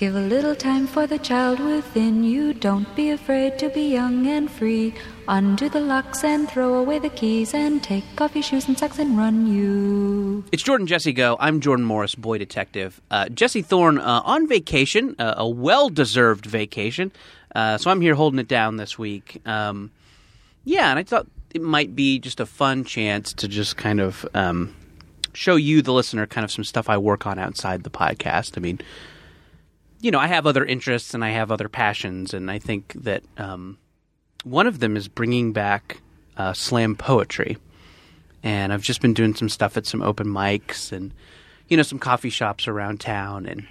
Give a little time for the child within you. Don't be afraid to be young and free. Undo the locks and throw away the keys and take off your shoes and socks and run you. It's Jordan Jesse Go. I'm Jordan Morris, boy detective. Uh, Jesse Thorne uh, on vacation, uh, a well deserved vacation. Uh, so I'm here holding it down this week. Um, yeah, and I thought it might be just a fun chance to just kind of um, show you, the listener, kind of some stuff I work on outside the podcast. I mean, you know, I have other interests and I have other passions, and I think that um, one of them is bringing back uh, slam poetry. And I've just been doing some stuff at some open mics and, you know, some coffee shops around town. And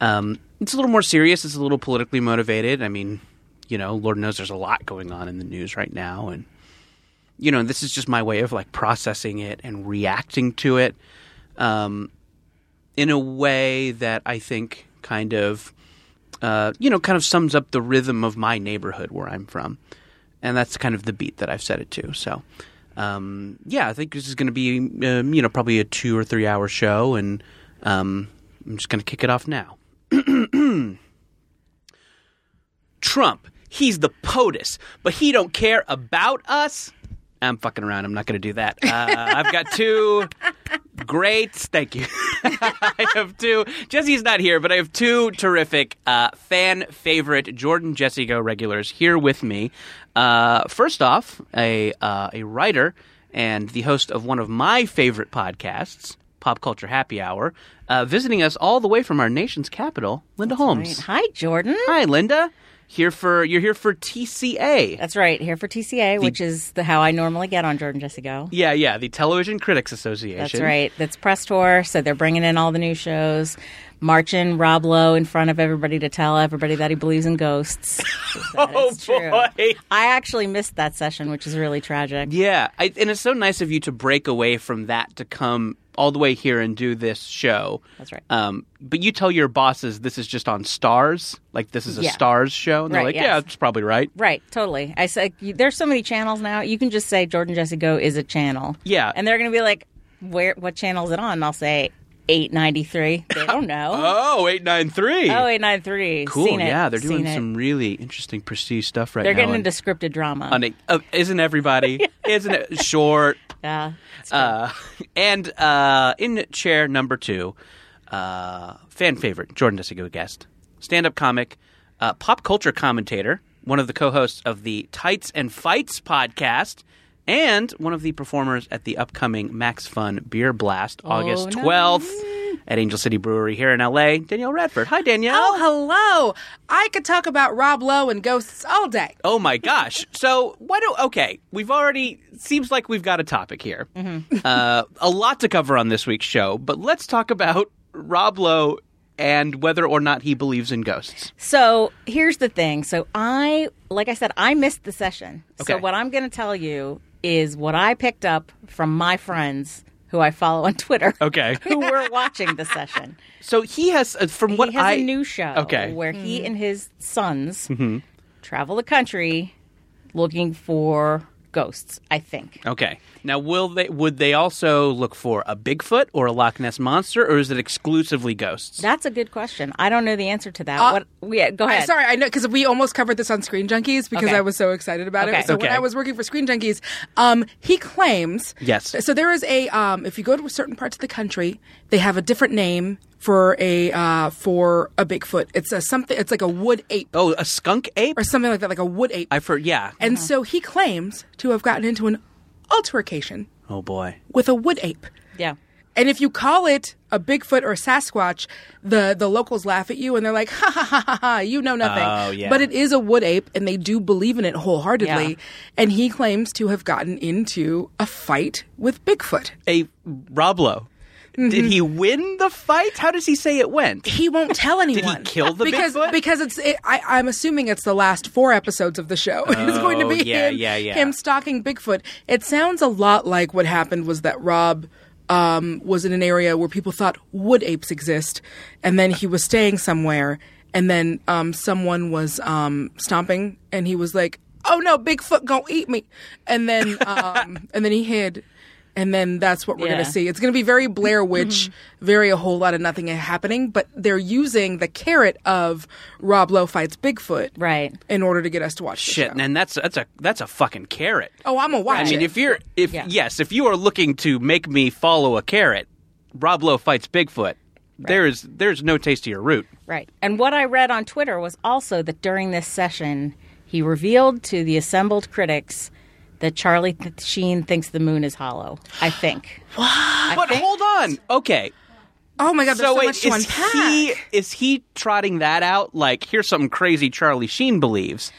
um, it's a little more serious. It's a little politically motivated. I mean, you know, Lord knows there's a lot going on in the news right now. And, you know, this is just my way of like processing it and reacting to it um, in a way that I think kind of, uh, you know, kind of sums up the rhythm of my neighborhood where I'm from. And that's kind of the beat that I've set it to. So, um, yeah, I think this is going to be, um, you know, probably a two or three hour show. And um, I'm just going to kick it off now. Trump, he's the POTUS, but he don't care about us. I'm fucking around. I'm not going to do that. Uh, I've got two great. Thank you. I have two. Jesse's not here, but I have two terrific uh, fan favorite Jordan Jesse Go regulars here with me. Uh, first off, a uh, a writer and the host of one of my favorite podcasts, Pop Culture Happy Hour, uh, visiting us all the way from our nation's capital, Linda Holmes. Hi, Jordan. Hi, Linda. Here for you're here for TCA. That's right. Here for TCA, which is the how I normally get on Jordan Jesse Go. Yeah, yeah, the Television Critics Association. That's right. That's press tour, so they're bringing in all the new shows, marching Rob Lowe in front of everybody to tell everybody that he believes in ghosts. Oh, true. boy. I actually missed that session, which is really tragic. Yeah, I, and it's so nice of you to break away from that to come all the way here and do this show. That's right. Um, but you tell your bosses this is just on Starz, like this is a Yeah. Starz show, and they're Right, like, yes. "Yeah, that's probably right." Right, totally. I said there's so many channels now. You can just say Jordan Jesse Go is a channel. Yeah. and they're going to be like, "Where? What channel is it on?" And I'll say 893. They don't know. Oh, eight nine three. Oh, 893. cool. Seen it. Yeah, they're doing Seen it. some really interesting prestige stuff right now. They're getting into scripted drama. on a, uh, isn't everybody? Isn't it short? yeah. Uh, and uh, in chair number two, uh, fan favorite, Jordan Jesse Go guest, stand up comic, uh, pop culture commentator, one of the co hosts of the Tights and Fights podcast, and one of the performers at the upcoming Max Fun Beer Blast August nice. 12th at Angel City Brewery here in LA. Danielle Radford. Hi, Danielle. Oh, hello. I could talk about Rob Lowe and ghosts all day. Oh my gosh! So why do okay? We've already seems like we've got a topic here. Uh, a lot to cover on this week's show, but let's talk about Rob Lowe and whether or not he believes in ghosts. So here's the thing. So I, like I said, I missed the session. Okay. So what I'm going to tell you is what I picked up from my friends who I follow on Twitter. Okay. Who were watching the session. So he has, uh, from what he has I a new show Okay. Mm-hmm. where he and his sons travel the country looking for ghosts, I think. Okay. Now, will they? Would they also look for a Bigfoot or a Loch Ness monster, or is it exclusively ghosts? That's a good question. I don't know the answer to that. Uh, what? Yeah, go I- ahead. sorry, I know because we almost covered this on Screen Junkies because Okay. I was so excited about Okay. it. So Okay. when I was working for Screen Junkies, um, he claims Yes. So there is a um, if you go to certain parts of the country, they have a different name for a uh, for a Bigfoot. It's a something. It's like a wood ape oh, a skunk ape. or something like that, like a wood ape. I've heard. Yeah. and so he claims to have gotten into an altercation oh boy. with a wood ape. yeah. And if you call it a Bigfoot or a Sasquatch, the, the locals laugh at you and they're like, ha ha ha ha ha, you know nothing. Oh, yeah. But it is a wood ape and they do believe in it wholeheartedly. Yeah. And he claims to have gotten into a fight with Bigfoot. A Rob Lowe. Mm-hmm. Did he win the fight? How does he say it went? He won't tell anyone. Did he kill the because, Bigfoot? Because it's. It, I, I'm assuming it's the last four episodes of the show. it's going to Oh, be yeah, him, yeah, yeah. him stalking Bigfoot. It sounds a lot like what happened was that Rob um, was in an area where people thought wood apes exist, and then he was staying somewhere, and then um, someone was um, stomping, and he was like, "Oh no, Bigfoot gonna eat me," and then um, and then he hid. And then that's what we're Yeah. going to see. It's going to be very Blair mm-hmm. Witch, very a whole lot of nothing happening, but they're using the carrot of Rob Lowe fights Bigfoot Right. in order to get us to watch the Shit, show. and that's that's a that's a fucking carrot. oh, I'm a to watch I mean, if you're if Yeah. yes, if you are looking to make me follow a carrot, Rob Lowe fights Bigfoot. There's there's no taste to your root. Right. And what I read on Twitter was also that during this session, he revealed to the assembled critics that Charlie Th- Sheen thinks the moon is hollow. I think. What? but hold on, okay. oh my God, there's so, so wait, much to is unpack. he is he trotting that out like here's something crazy Charlie Sheen believes,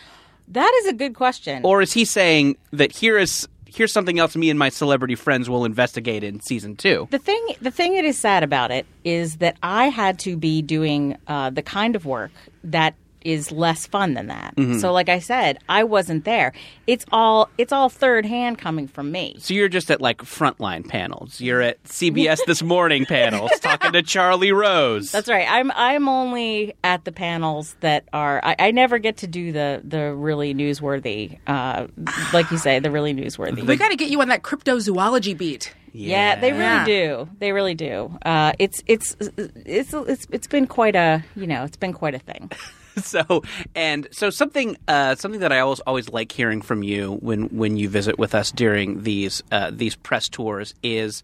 That is a good question. or is he saying that here is here's something else me and my celebrity friends will investigate in season two? The thing, the thing that is sad about it is that I had to be doing uh, the kind of work that is less fun than that. Mm-hmm. So, like I said, I wasn't there. It's all it's all third hand coming from me. So you're just at like frontline panels. You're at CBS This Morning panels talking to Charlie Rose. That's right. I'm I'm only at the panels that are. I, I never get to do the the really newsworthy, uh, like you say, the really newsworthy. we got to get you on that cryptozoology beat. Yeah, they really Yeah. do. They really do. Uh, it's it's it's it's it's been quite a you know it's been quite a thing. so and so something uh, something that I always always like hearing from you when when you visit with us during these uh, these press tours is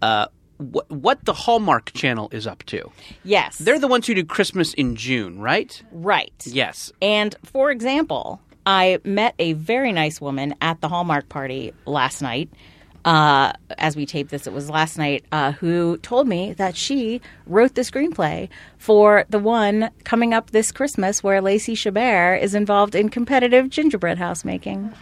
uh, what what the Hallmark Channel is up to. Yes, They're the ones who do Christmas in June, right? right. Yes. And for example, I met a very nice woman at the Hallmark party last night. Uh, as we taped this, it was last night, uh, who told me that she wrote the screenplay for the one coming up this Christmas where Lacey Chabert is involved in competitive gingerbread house making.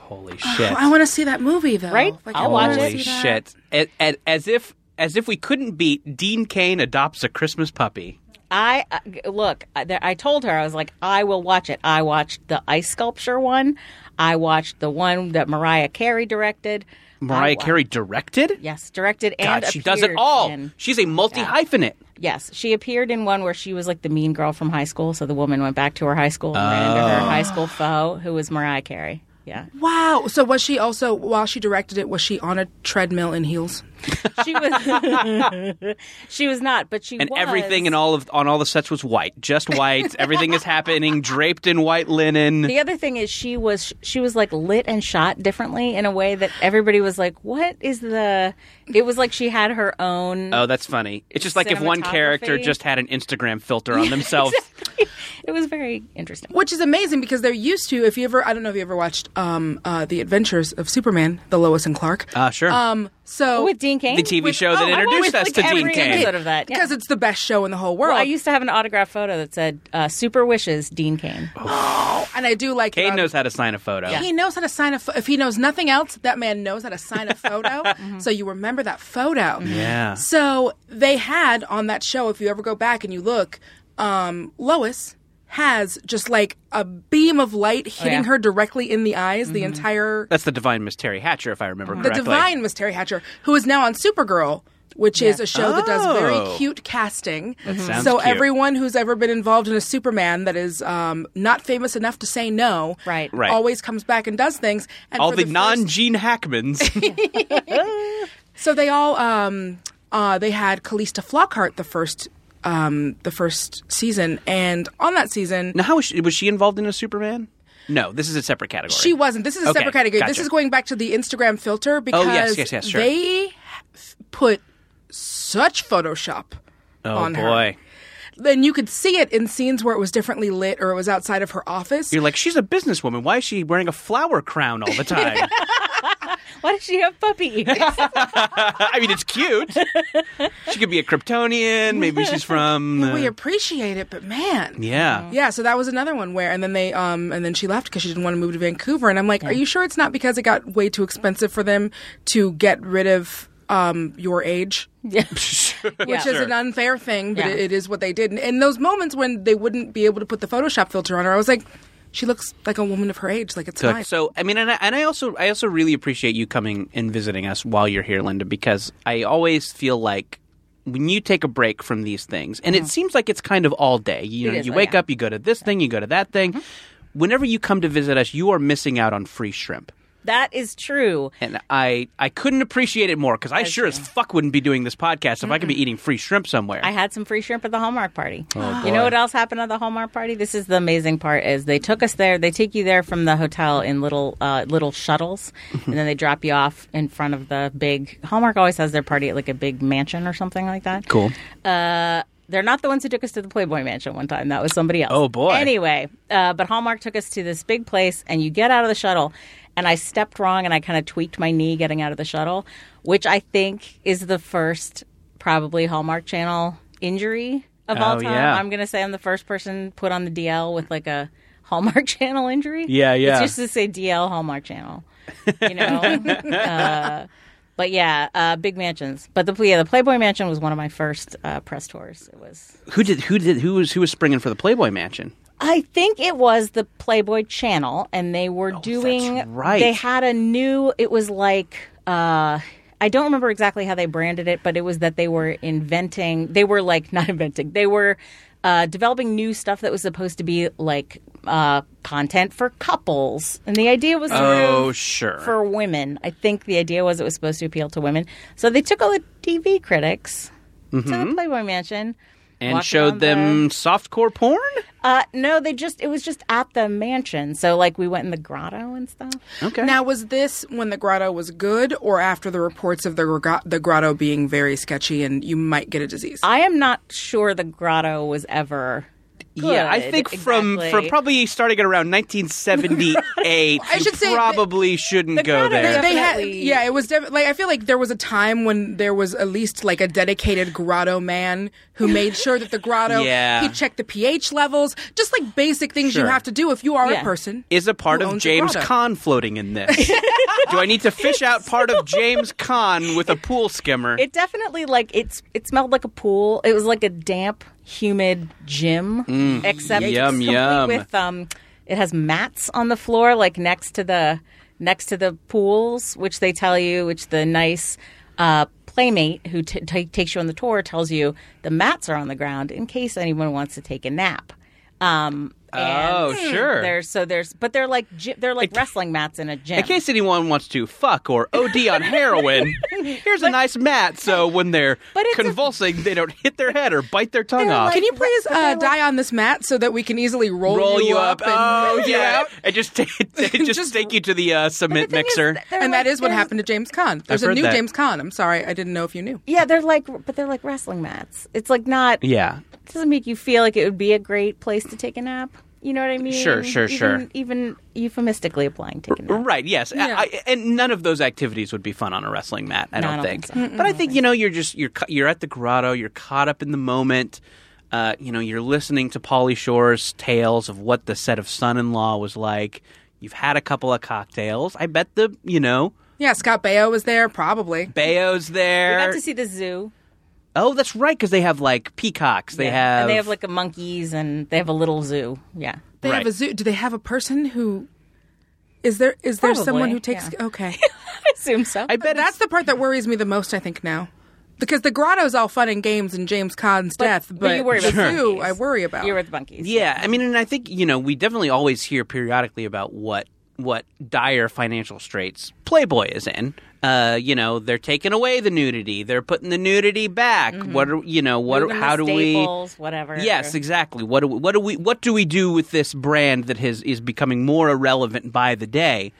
Holy shit! I want to see that movie though. Right? Like, I'll I wanna Holy see that. shit! A- a- as if as if we couldn't beat Dean Cain adopts a Christmas puppy. I uh, look. I, there- I told her I was like, I will watch it. I watched the ice sculpture one. I watched the one that Mariah Carey directed. Mariah I Carey directed. Yes, directed God, and she does it all. in- She's a multi hyphenate. yes, she appeared in one where she was like the mean girl from high school. So the woman went back to her high school and ran into her high oh. school foe, who was Mariah Carey. Yeah, Wow. So was she also while she directed it? Was she on a treadmill in heels? She was. she was not, but she and was. everything and all of on all the sets was white, just white. everything is happening draped in white linen. The other thing is she was she was like lit and shot differently in a way that everybody was like, "What is the?" It was like she had her own. Oh, that's funny. It's just like if one character just had an Instagram filter on themselves. It was very interesting. Which is amazing because they're used to. If you ever, I don't know if you ever watched um, uh, the Adventures of Superman, the Lois and Clark. Ah, sure. Um, so With Dean Cain, the TV show that Oh, introduced watched, us like, to Dean Cain. episode of that yeah. because it's the best show in the whole world. Well, I used to have an autograph photo that said uh, "Super Wishes, Dean Cain." and I do like Cain knows how to sign a photo. He knows how to sign a. Fo- if he knows nothing else, that man knows how to sign a photo. So you remember that photo. Yeah. So they had on that show. If you ever go back and you look, um, Lois has just like a beam of light hitting yeah. her directly in the eyes. The entire That's the divine Miss Teri Hatcher, if I remember the correctly. The divine Miss Teri Hatcher, who is now on Supergirl. Which is a show that does Oh. very cute casting. sounds so cute. everyone who's ever been involved in a Superman that is um, not famous enough to say no, Right. Right. always comes back and does things. And All for the, first- non-Gene Hackmans. So they all um, uh, they had Calista Flockhart the first um, the first season, and on that season now, how was she, was she involved in a Superman? No, this is a separate category. she wasn't. This is a Okay, separate category. This is going back to the Instagram filter because Oh, yes, yes, yes, sure. they put such Photoshop oh on her. boy, Then you could see it in scenes where it was differently lit or it was outside of her office. you're like she's a businesswoman. Why is she wearing a flower crown all the time? Why does she have puppy ears? I mean, it's cute. She could be a Kryptonian. Maybe she's from. we appreciate it, but man, yeah. Yeah, so that was another one where, and then they, um, and then she left because she didn't want to move to Vancouver. And I'm like, are you sure it's not because it got way too expensive for them to get rid of um, your age? yeah. Which is an unfair thing, but Yeah. it, it is what they did. And in those moments when they wouldn't be able to put the Photoshop filter on her, I was like, she looks like a woman of her age. Like it's fine. so I mean, and I, and I also I also really appreciate you coming and visiting us while you're here, Linda, because I always feel like when you take a break from these things, and it seems like it's kind of all day. You know, Mm-hmm. is, you oh, wake yeah. up, you go to this thing, you go to that thing. Whenever you come to visit us, you are missing out on free shrimp. That is true. and I I couldn't appreciate it more because I sure as fuck wouldn't be doing this podcast if I could be eating free shrimp somewhere. I had some free shrimp at the Hallmark party. Oh, you know what else happened at the Hallmark party? This is the amazing part: is they took us there. They take you there from the hotel in little uh, little shuttles, and then they drop you off in front of the big. Hallmark always has their party at like a big mansion or something like that. cool. Uh, they're not the ones who took us to the Playboy Mansion one time. That was somebody else. Oh, boy. Anyway, uh, but Hallmark took us to this big place, and you get out of the shuttle, and I stepped wrong, and I kind of tweaked my knee getting out of the shuttle, which I think is the first probably Hallmark Channel injury of all Oh, time. yeah. I'm going to say I'm the first person put on the DL with like a Hallmark Channel injury. Yeah, yeah. It's just to say DL Hallmark Channel. You know. uh, but yeah, uh, big mansions. But the yeah, the Playboy Mansion was one of my first uh, press tours. It was. Who did who did who was who was springing for the Playboy Mansion? I think it was the Playboy Channel, and they were doing. Oh, that's right. They had a new. It was like. Uh, I don't remember exactly how they branded it, but it was that they were inventing. They were like not inventing. They were uh, developing new stuff that was supposed to be like uh, content for couples, and the idea was sort Oh, of sure. for women. I think the idea was it was supposed to appeal to women. So they took all the TV critics to the Playboy Mansion Mm-hmm. And walked showed them there. them softcore porn. Uh, no, they just it was just at the mansion. So like we went in the grotto and stuff. Okay. Now, was this when the grotto was good, or after the reports of the gro- the grotto being very sketchy and you might get a disease? I am not sure the grotto was ever. yeah, I think from exactly. from probably starting at around 1978. I should say probably shouldn't the go grotto- there. they had, yeah, it was definitely like I feel like there was a time when there was at least like a dedicated grotto man who made sure that the grotto Yeah. he checked the pH levels, just like basic things you have to do if you are Yeah. a person. Is a part who of James grotto. Caan floating in this? Do I need to fish out part of James Caan with a pool skimmer? It definitely like it's it smelled like a pool. It was like a damp, humid gym, except Mm. Yum, yum. with um. It has mats on the floor, like next to the next to the pools, which they tell you, which the nice uh, playmate who t- t- takes you on the tour tells you the mats are on the ground in case anyone wants to take a nap. Um, Oh, sure. There's so there's, but they're like gy- they're like wrestling mats in a gym. in case anyone wants to fuck or OD on heroin, here's a nice mat so when they're But it's a- convulsing, they don't hit their head or bite their tongue They're off. like- Can you please uh, like- die on this mat so that we can easily roll, Roll you up. and Oh, move you yeah. out? And just, take, just, Just- take you to the uh, cement thing is, mixer. they're And like- that is what they're- happened to James Caan. There's I've a heard new that. James Caan. I'm sorry, I didn't know if you knew. Yeah, they're like, but they're like wrestling mats. It's like not. yeah. It doesn't make you feel like it would be a great place to take a nap. You know what I mean? Sure, sure, even, sure. Even euphemistically applying take a. Right. Yes. Yeah. I, I- and none of those activities would be fun on a wrestling mat. I No, don't, I don't think. think so. But I think you know you're just you're you're at the grotto. You're caught up in the moment. Uh, you know you're listening to Pauly Shore's tales of what the set of son-in-law was like. You've had a couple of cocktails. I bet the you know Yeah, Scott Baio was there, probably. Baio's We there. got to see the zoo. Oh, that's right because they have like peacocks. They Yeah. have and they have like a monkeys and they have a little zoo. Yeah. They Right. have a zoo. Do they have a person who? Is there is there someone who takes? yeah. Okay, I assume so. I bet that's the part that worries me the most. I think now, because the grotto's all fun and games and James Caan's death, but, you worry the about the zoo. I worry about. You're with the monkeys. Yeah, I mean, and I think you know we definitely always hear periodically about what what dire financial straits Playboy is in. Uh, you know, they're taking away the nudity, they're putting the nudity back. What are you know? What? Moving how do we? Whatever. Yes, exactly. What do we, what do we what do we do with this brand that has is becoming more irrelevant by the day?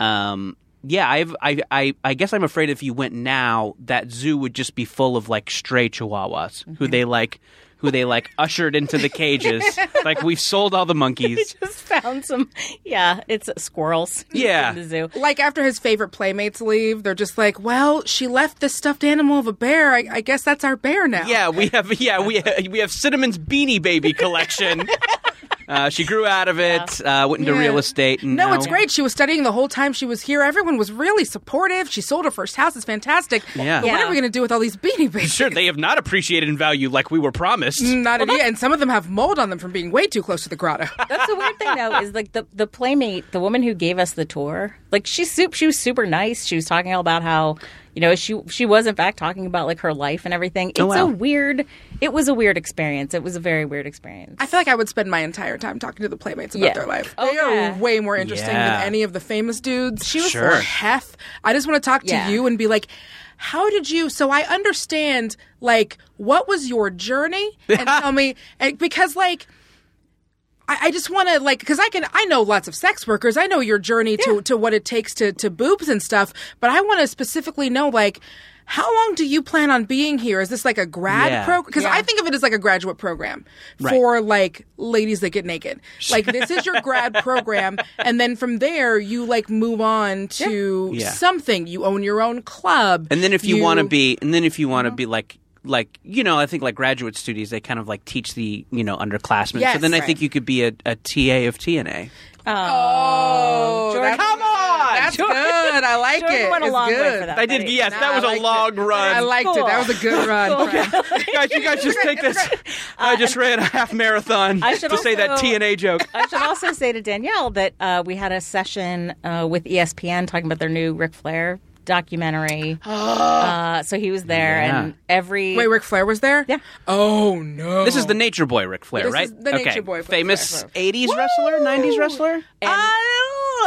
Um, yeah, I've I, I I guess I'm afraid if you went now, that zoo would just be full of like stray chihuahuas who they like who they like ushered into the cages. like we've sold all the monkeys. Just found some. Yeah, it's squirrels. Yeah. in the zoo. like after his favorite playmates leave, they're just like, "Well, she left this stuffed animal of a bear. I, I guess that's our bear now." Yeah, we have yeah we we have Cinnamon's Beanie Baby collection. Uh, she grew out of it, uh, went into Yeah. real estate. And No, now- it's great. She was studying the whole time she was here. Everyone was really supportive. She sold her first house. It's fantastic. Yeah. But what Yeah. are we going to do with all these beanie babies? Sure, they have not appreciated in value like we were promised. Not an and some of them have mold on them from being way too close to the grotto. That's the weird thing, though, is like the the playmate, the woman who gave us the tour. Like she's super, she was super nice. She was talking all about how you know, she she was in fact talking about like her life and everything. Oh, it's Oh, wow. a weird. It was a weird experience. It was a very weird experience. I feel like I would spend my entire time talking to the playmates about Yeah. their life. Oh, They are way more interesting Yeah. than any of the famous dudes. She was- Sure. or Hef. I just want to talk to Yeah. you and be like, how did you? So I understand, like, what was your journey? And tell me, and, because like. I I just want to like because I can I know lots of sex workers. I know your journey to to what it takes to to boobs and stuff. But I want to specifically know like how long do you plan on being here? Is this like a grad Yeah. program? Because Yeah. I think of it as like a graduate program Right. for like ladies that get naked. Like this is your grad program, and then from there you like move on to Yeah. something. You own your own club, And then if you, want to be, and then if you want to mhm. be like, like you know, I think like graduate studies, they kind of like teach the you know underclassmen. so Yes, then I think you could be a, a TA of TNA. Oh, Jordan- that's- Come on! that's good. I like Jordan it. went a It's long way for that. I did. buddy. Yes, Nah, that was a long it. run. I liked it. That was a good run. guys, you guys just take this. I just ran a half marathon I should to say that also- TNA joke. I should also say to Danielle that uh, we had a session uh, with ESPN talking about their new Ric Flair documentary. uh, so he was there, Yeah. and every Wait, Ric Flair was there? Yeah. Oh no. This is the Nature Boy, Ric Flair, This right? is the okay. Nature Boy Ric famous '80s wrestler, '90s wrestler. Uh,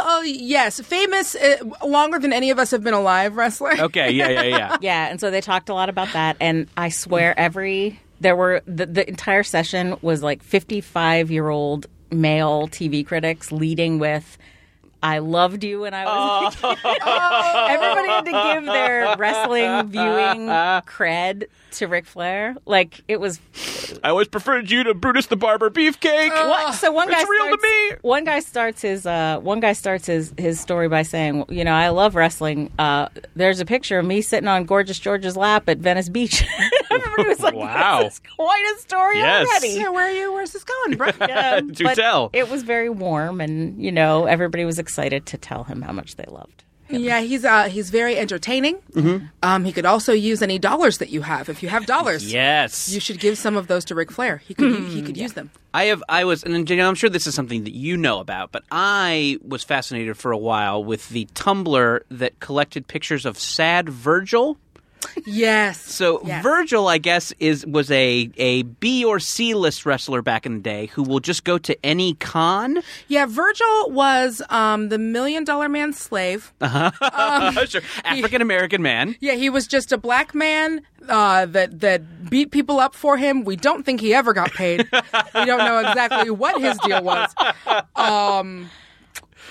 oh yes, famous, uh, longer than any of us have been alive wrestler. Okay, yeah, yeah, yeah. Yeah, and so they talked a lot about that, and I swear every there were the, the entire session was like fifty five year old male TV critics leading with. I loved you when I was. a kid Everybody had to give their wrestling viewing cred to Ric Flair. Like it was I always preferred you to Brutus the Barber Beefcake. What? So one It's guy real to starts, me. One guy starts his uh, one guy starts his his story by saying, you know, I love wrestling. Uh, there's a picture of me sitting on gorgeous George's lap at Venice Beach. Everybody was like, Wow. "This is quite a story Yes. already." Yeah, where are you? Where's this going, bro? Yeah, Do but tell. It was very warm, and you know, everybody was excited to tell him how much they loved. Yeah, he's uh he's very entertaining. Mm-hmm. Um, he could also use any dollars that you have. If you have dollars, Yes. you should give some of those to Ric Flair. He could he could use them. I have. I was, and Jenny, I'm sure this is something that you know about, but I was fascinated for a while with the Tumblr that collected pictures of sad Virgil. Yes. So Yes. Virgil, I guess, is was a a B or C list wrestler back in the day who will just go to any con. Yeah, Virgil was um the Million Dollar Man's slave. sure, African American man. Yeah, he was just a black man uh, that that beat people up for him. We don't think he ever got paid. we don't know exactly what his deal was. Um,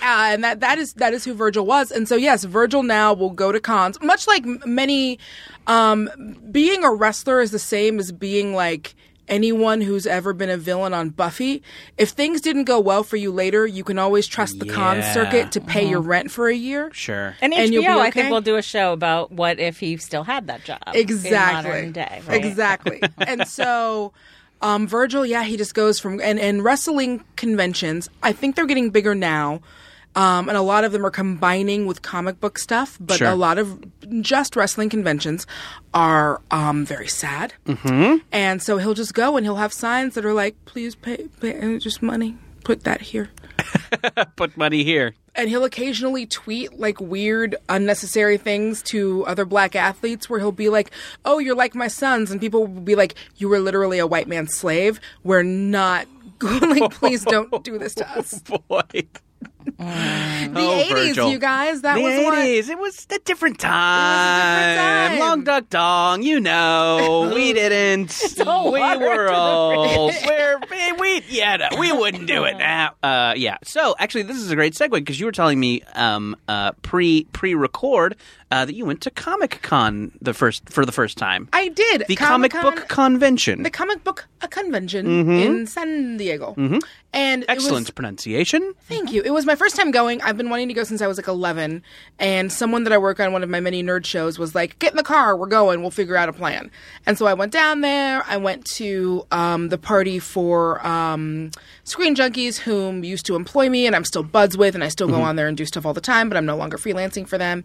uh, and that that is that is who Virgil was. And so yes, Virgil now will go to cons, much like many. Um, being a wrestler is the same as being like anyone who's ever been a villain on Buffy. If things didn't go well for you later, you can always trust the con circuit to pay your rent for a year. Sure. And And you'll HBO, be I okay? think, will do a show about what if he still had that job. exactly In modern day, right? exactly and so um, virgil yeah he just goes from and, and wrestling conventions i think they're getting bigger now um, and a lot of them are combining with comic book stuff but Sure. a lot of just wrestling conventions are um, very sad mm-hmm. and so he'll just go and he'll have signs that are like please pay, pay just money put that here Put money here. and he'll occasionally tweet like weird unnecessary things to other black athletes where he'll be like oh you're like my sons and people will be like you were literally a white man's slave we're not going like please don't do this to us Boy. The Oh, 80s Virgil. you guys that the was what 80s. It was a different time. time. Long Duk Dong, you know. we didn't. Don't we were to old. We're, we, we, yeah, no, we wouldn't do it now. Uh, yeah. So actually, this is a great segue because you were telling me um, uh, pre pre record uh, that you went to Comic Con the first for the first time. i did the comic Comic-Con- book convention. the comic book a convention in san diego and it was- pronunciation. Thank you. It was my first time going. I've been wanting to go since I was like 11. And someone that I work on one of my many nerd shows was like, get in the car. We're going. We'll figure out a plan. And so I went down there. I went to um, the party for um, Screen Junkies, whom used to employ me and I'm still buds with. And I still go on there and do stuff all the time, but I'm no longer freelancing for them.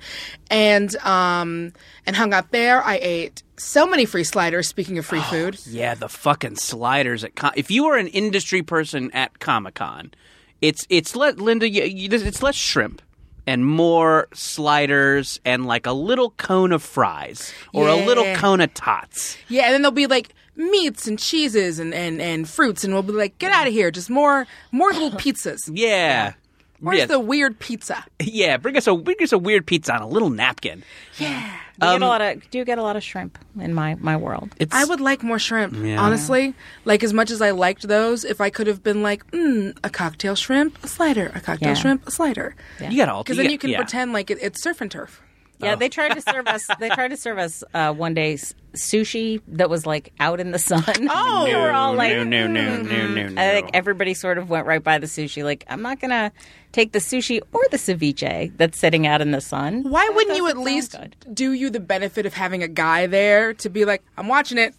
And, um, and hung out there. I ate so many free sliders, speaking of free food. Yeah, the fucking sliders at Con- if you were an industry person at Comic Con, it's it's let Linda, you, you, it's less shrimp. and more sliders and like a little cone of fries or a little cone of tots. Yeah, and then there'll be like meats and cheeses and, and, and fruits, and we'll be like, get out of here, just more more little pizzas. Yeah. Where's yeah. the weird pizza? yeah, bring us a bring us a weird pizza on a little napkin. Yeah. Do you Um, get a lot of do you get a lot of shrimp in my my world? It's I would like more shrimp, Yeah. honestly. Like as much as I liked those, if I could have been like, mm, a cocktail shrimp, a slider, a cocktail Yeah. shrimp, a slider, you got all because then you can yeah. pretend like it, it's surf and turf. Yeah, they tried to serve us. They tried to serve us uh, one day s- sushi that was like out in the sun. Oh. we were all like, no, no, no, no, no, no. I think everybody sort of went right by the sushi. Like, I'm not gonna take the sushi or the ceviche that's sitting out in the sun. Why That wouldn't you at least good. do you the benefit of having a guy there to be like, I'm watching it.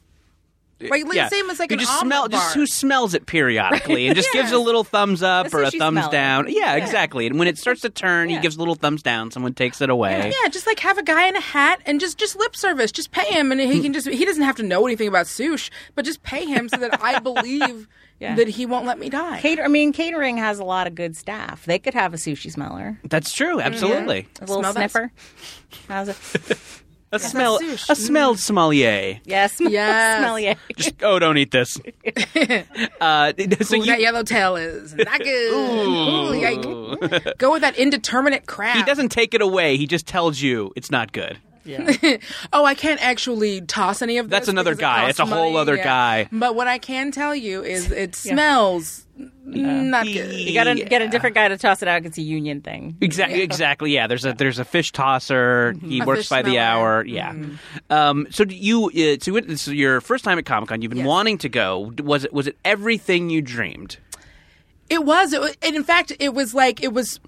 Like, yeah. same as like you an just smell bar. just who smells it periodically and just gives a little thumbs up The or a thumbs down. Yeah, exactly. And when it starts to turn, Yeah. he gives a little thumbs down. Someone takes it away. Yeah, just like have a guy in a hat and just just lip service. Just pay him, and he can just he doesn't have to know anything about sush, but just pay him so that I believe Yeah. that he won't let me die. Cater- I mean, catering has a lot of good staff. They could have a sushi smeller, That's true. Mm-hmm. Absolutely. a little Smell that? sniffer. How's it? A smell sush. a smelled sommelier. Yes, Yes. smell yeah. Just oh, don't eat this. uh, so Ooh, you, that yellow tail is not good. Ooh, yike. Go with that indeterminate crab. he doesn't take it away. He just tells you it's not good. Oh, I can't actually toss any of this. That's another it guy. costs It's a whole money, other yeah. guy. But what I can tell you is it smells not good. You gotta get a different guy to toss it out. It's a union thing. Exactly. Exactly. Yeah. There's a there's a fish tosser. He A works by the hour. Yeah. Um, so do you uh, so this is your first time at Comic Con. You've been Yes. wanting to go. Was it was it everything you dreamed? It was. It was and in fact, it was like it was.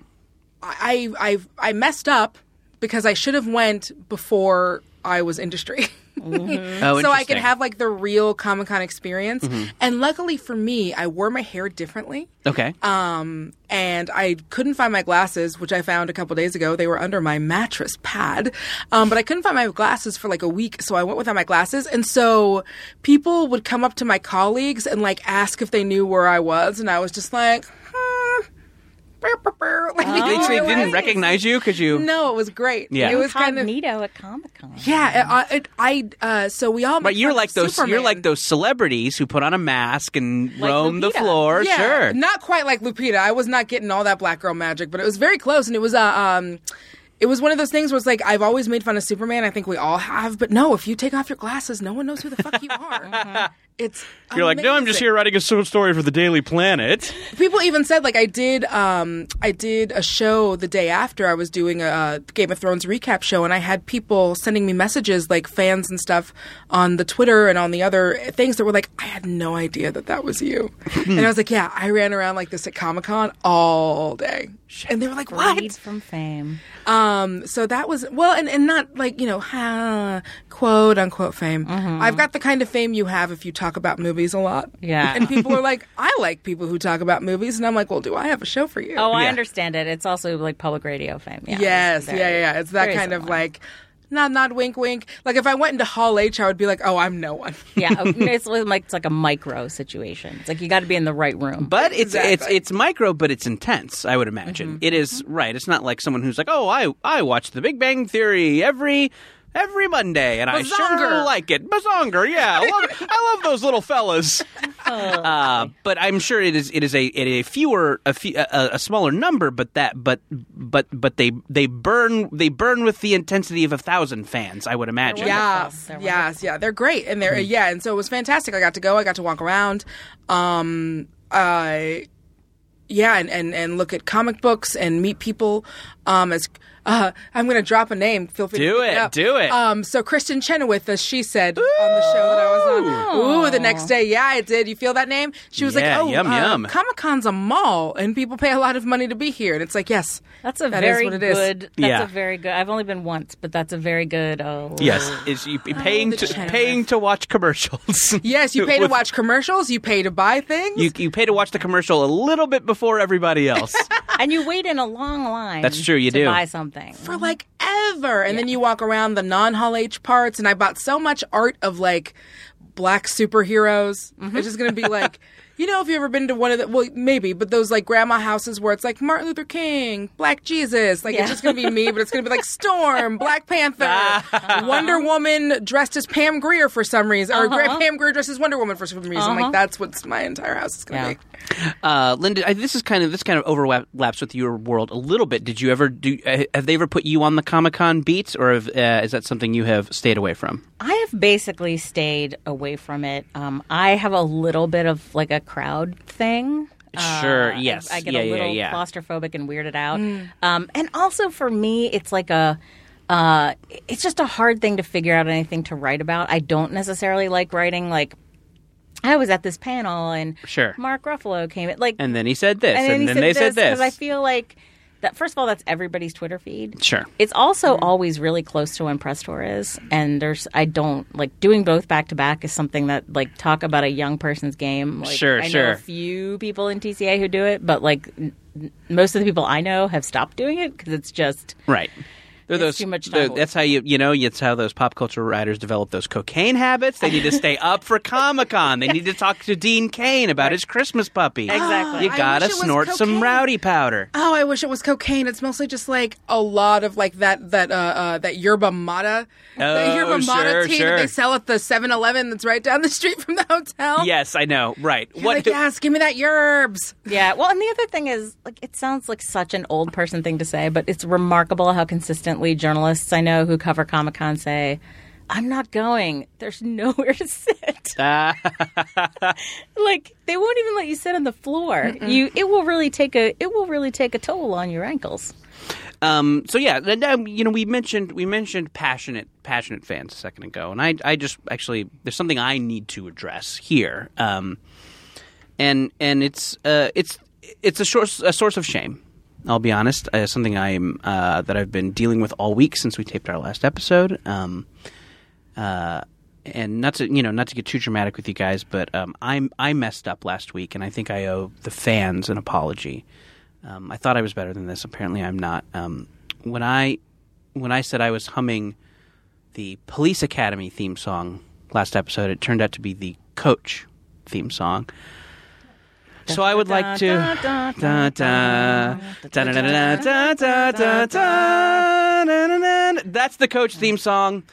I I I messed up because I should have went before I was industry. Oh, so I could have like the real Comic Con experience. And luckily for me, I wore my hair differently. Okay. Um, and I couldn't find my glasses, which I found a couple days ago. They were under my mattress pad. Um, but I couldn't find my glasses for like a week, so I went without my glasses. And so people would come up to my colleagues and like ask if they knew where I was, and I was just like. Like, they, they didn't like- recognize you because you. No, it was great. Yeah. it was kind of Incognito at Comic Con. yeah. It, I, I uh, so we all. But you're like of those. You're like those celebrities who put on a mask and Like roam the Lupita. floor. Yeah, sure. not quite like Lupita. I was not getting all that black girl magic, but it was very close, and it was uh, um, it was one of those things where it's like I've always made fun of Superman. I think we all have, but no, if you take off your glasses, no one knows who the fuck you are. It's You're like, no, I'm just here writing a so- story for the Daily Planet. People even said like I did um I did a show the day after I was doing a Game of Thrones recap show and I had people sending me messages like fans and stuff on the Twitter and on the other things that were like I had no idea that that was you. and I was like, yeah, I ran around like this at Comic-Con all day. And they were like, what? Freed "What?" from fame. Um, so that was well, and, and not like you know, ha, quote unquote fame. I've got the kind of fame you have if you talk about movies a lot. Yeah. and people are like, I like people who talk about movies, and I'm like, well, do I have a show for you? Oh, I Yeah. understand it. It's also like public radio fame. Yeah, yes, very- yeah, yeah, yeah. It's that very kind of like. Nod, nod, wink, wink. Like if I went into Hall H, I would be like, "Oh, I'm no one." yeah. It's like it's like a micro situation. It's like you got to be in the right room. But it's it's Exactly. it's micro, but it's intense. I would imagine mm-hmm. It is mm-hmm. right. It's not like someone who's like, oh, I I watch The Big Bang Theory every every Monday, and I sure Bazonger. like it. Bazonger, yeah, I love, I love those little fellas. Uh, but I'm sure it is it is a it is a fewer a, fe- a, a smaller number, but that but but but they they burn they burn with the intensity of a thousand fans. I would imagine. Yeah, yes, yeah, they're great, and they're yeah, and so it was fantastic. I got to go, I got to walk around, um, I, yeah, and, and and look at comic books and meet people. Um, as uh, I'm going to drop a name. Feel free Do to pick it, do it. Um, so Kristin Chenoweth, as she said on the show that I was on. Ooh, the next day, yeah, I did. You feel that name? She was Yeah, like, "Oh, yum, uh, yum. Comic Con's a mall, and people pay a lot of money to be here." And it's like, yes, That's a that is very what it is. good. That's Yeah. a very good. I've only been once, but that's a very good. Oh, Yes, is you paying the to Chenoweth. paying to watch commercials. Yes, you pay to watch commercials. You pay to buy things. You, you pay to watch the commercial a little bit before everybody else. and you wait in a long line. That's true, you to do. buy something. For like ever. And then you walk around the non Hall H parts, and I bought so much art of like black superheroes. Mm-hmm. It's just gonna be like, You know, if you've ever been to one of the, well, maybe, but those like grandma houses where it's like Martin Luther King, Black Jesus, like Yeah. it's just gonna be me, but it's gonna be like Storm, Black Panther, Wonder Woman dressed as Pam Grier for some reason, or Uh-huh. Pam Grier dressed as Wonder Woman for some reason. Like that's what my entire house is gonna Yeah. be. Uh, Linda, I, this is kind of this kind of overlaps with your world a little bit. Did you ever do? Uh, have they ever put you on the Comic Con beats, or have, uh, is that something you have stayed away from? I have basically stayed away from it. Um, I have a little bit of like a crowd thing. Sure, Uh, yes. I, I get Yeah, a little yeah. claustrophobic and weirded out. Um, and also for me, it's like a. Uh, it's just a hard thing to figure out anything to write about. I don't necessarily like writing like. I was at this panel and Sure. Mark Ruffalo came. It like And then he said this, and, then, he then said they this, said this. because I feel like that. First of all, that's everybody's Twitter feed. Sure. It's also always really close to when press tour is, and there's I don't like doing both back to back is something that like talk about a young person's game. Like, Sure, I know a few people in TCA who do it, but like n- most of the people I know have stopped doing it because it's just Right. They're It's those, too much they're- time. That's how you you know it's how those pop culture writers develop those cocaine habits. They need to stay up for Comic Con. They need to talk to Dean Cain about his Christmas puppy. Exactly. You gotta wish it was snort some rowdy powder. Oh, I wish it was cocaine. It's mostly just like a lot of like that that uh, uh that yerba mata, the Oh, yerba mata sure, tea sure. that they sell at the 7-Eleven that's right down the street from the hotel. Yes, I know. Right. You're like, yes, give me that yerbs. yeah. Well, and the other thing is like it sounds like such an old person thing to say, but it's remarkable how consistently journalists I know who cover Comic Con say. I'm not going. There's nowhere to sit. Like they won't even let you sit on the floor. You it will really take a it will really take a toll on your ankles. Um, so yeah, and, you know, we mentioned we mentioned passionate passionate fans a second ago, and I I just actually there's something I need to address here, um, and and it's uh, it's it's a source a source of shame. I'll be honest, uh, something I'm uh, that I've been dealing with all week since we taped our last episode. Um, uh, and not to you know not to get too dramatic with you guys, but um, I I messed up last week, and I think I owe the fans an apology. Um, I thought I was better than this. Apparently, I'm not. Um, when I when I said I was humming the Police Academy theme song last episode, it turned out to be the Coach theme song. So I would like to. That's the coach theme song.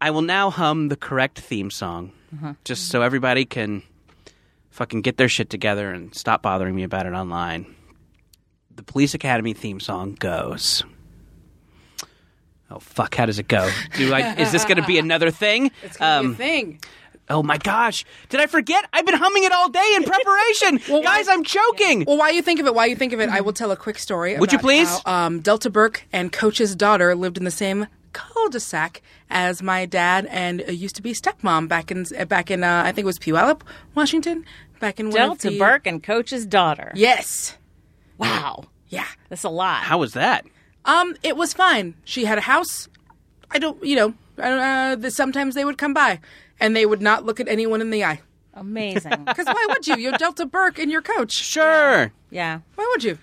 I will now hum the correct theme song, just so everybody can fucking get their shit together and stop bothering me about it online. The Police Academy theme song goes. Oh fuck! How does it go? Do I? Is this going to be another thing? It's gonna be a thing oh my gosh! Did I forget? I've been humming it all day in preparation. well, Guys, I'm choking. Well, while you think of it, while you think of it, I will tell a quick story. Would you please? how, um, Delta Burke and Coach's daughter lived in the same cul-de-sac as my dad and uh, used to be stepmom back in back in uh, I think it was Puyallup, Washington. Back in one of Delta the- Burke and Coach's daughter. Yes. Wow, Yeah. that's a lot. How was that? Um, it was fine. She had a house. I don't, you know, I don't, uh, sometimes they would come by and they would not look at anyone in the eye. Amazing. Because why would you? You're Delta Burke and your coach. Sure. yeah. Why would you?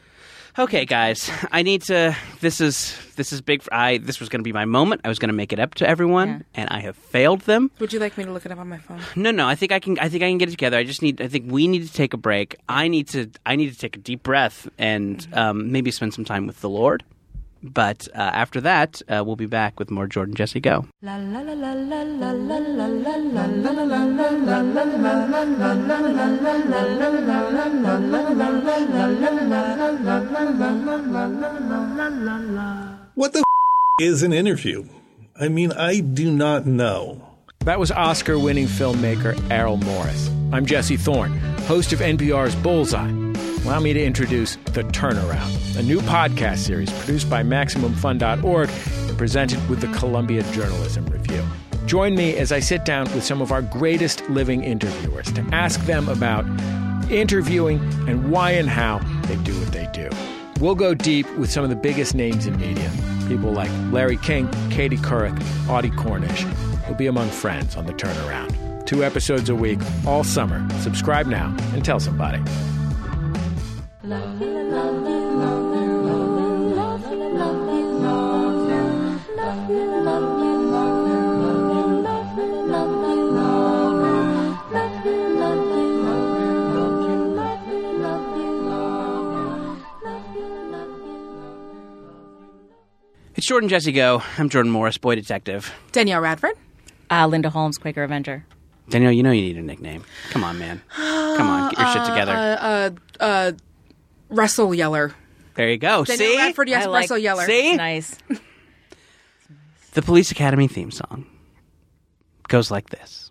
Okay, guys. I need to. This is this is big. For, I this was going to be my moment. I was going to make it up to everyone, Yeah. and I have failed them. Would you like me to look it up on my phone? No, no. I think I can. I think I can get it together. I just need. I think we need to take a break. I need to. I need to take a deep breath and um, maybe spend some time with the Lord. But uh, after that, uh, we'll be back with more Jordan Jesse Go. What the f- is an interview? I mean, I do not know. That was Oscar winning filmmaker Errol Morris. I'm Jesse Thorne, host of NPR's Bullseye. Allow me to introduce The Turnaround, a new podcast series produced by MaximumFun.org and presented with the Columbia Journalism Review. Join me as I sit down with some of our greatest living interviewers to ask them about interviewing and why and how they do what they do. We'll go deep with some of the biggest names in media. People like Larry King, Katie Couric, Audie Cornish. You'll be among friends on the turnaround. Two episodes a week, all summer. Subscribe now and tell somebody. It's Jordan Jesse Go. I'm Jordan Morris, boy detective. Danielle Radford. Uh, Linda Holmes, Quaker Avenger. Danielle, you know you need a nickname. Come on, man. Come on, get your shit together. Russell Yeller. there you go. Danielle See? Radford, yes, I like- Russell Yeller. See? Nice. The Police Academy theme song goes like this.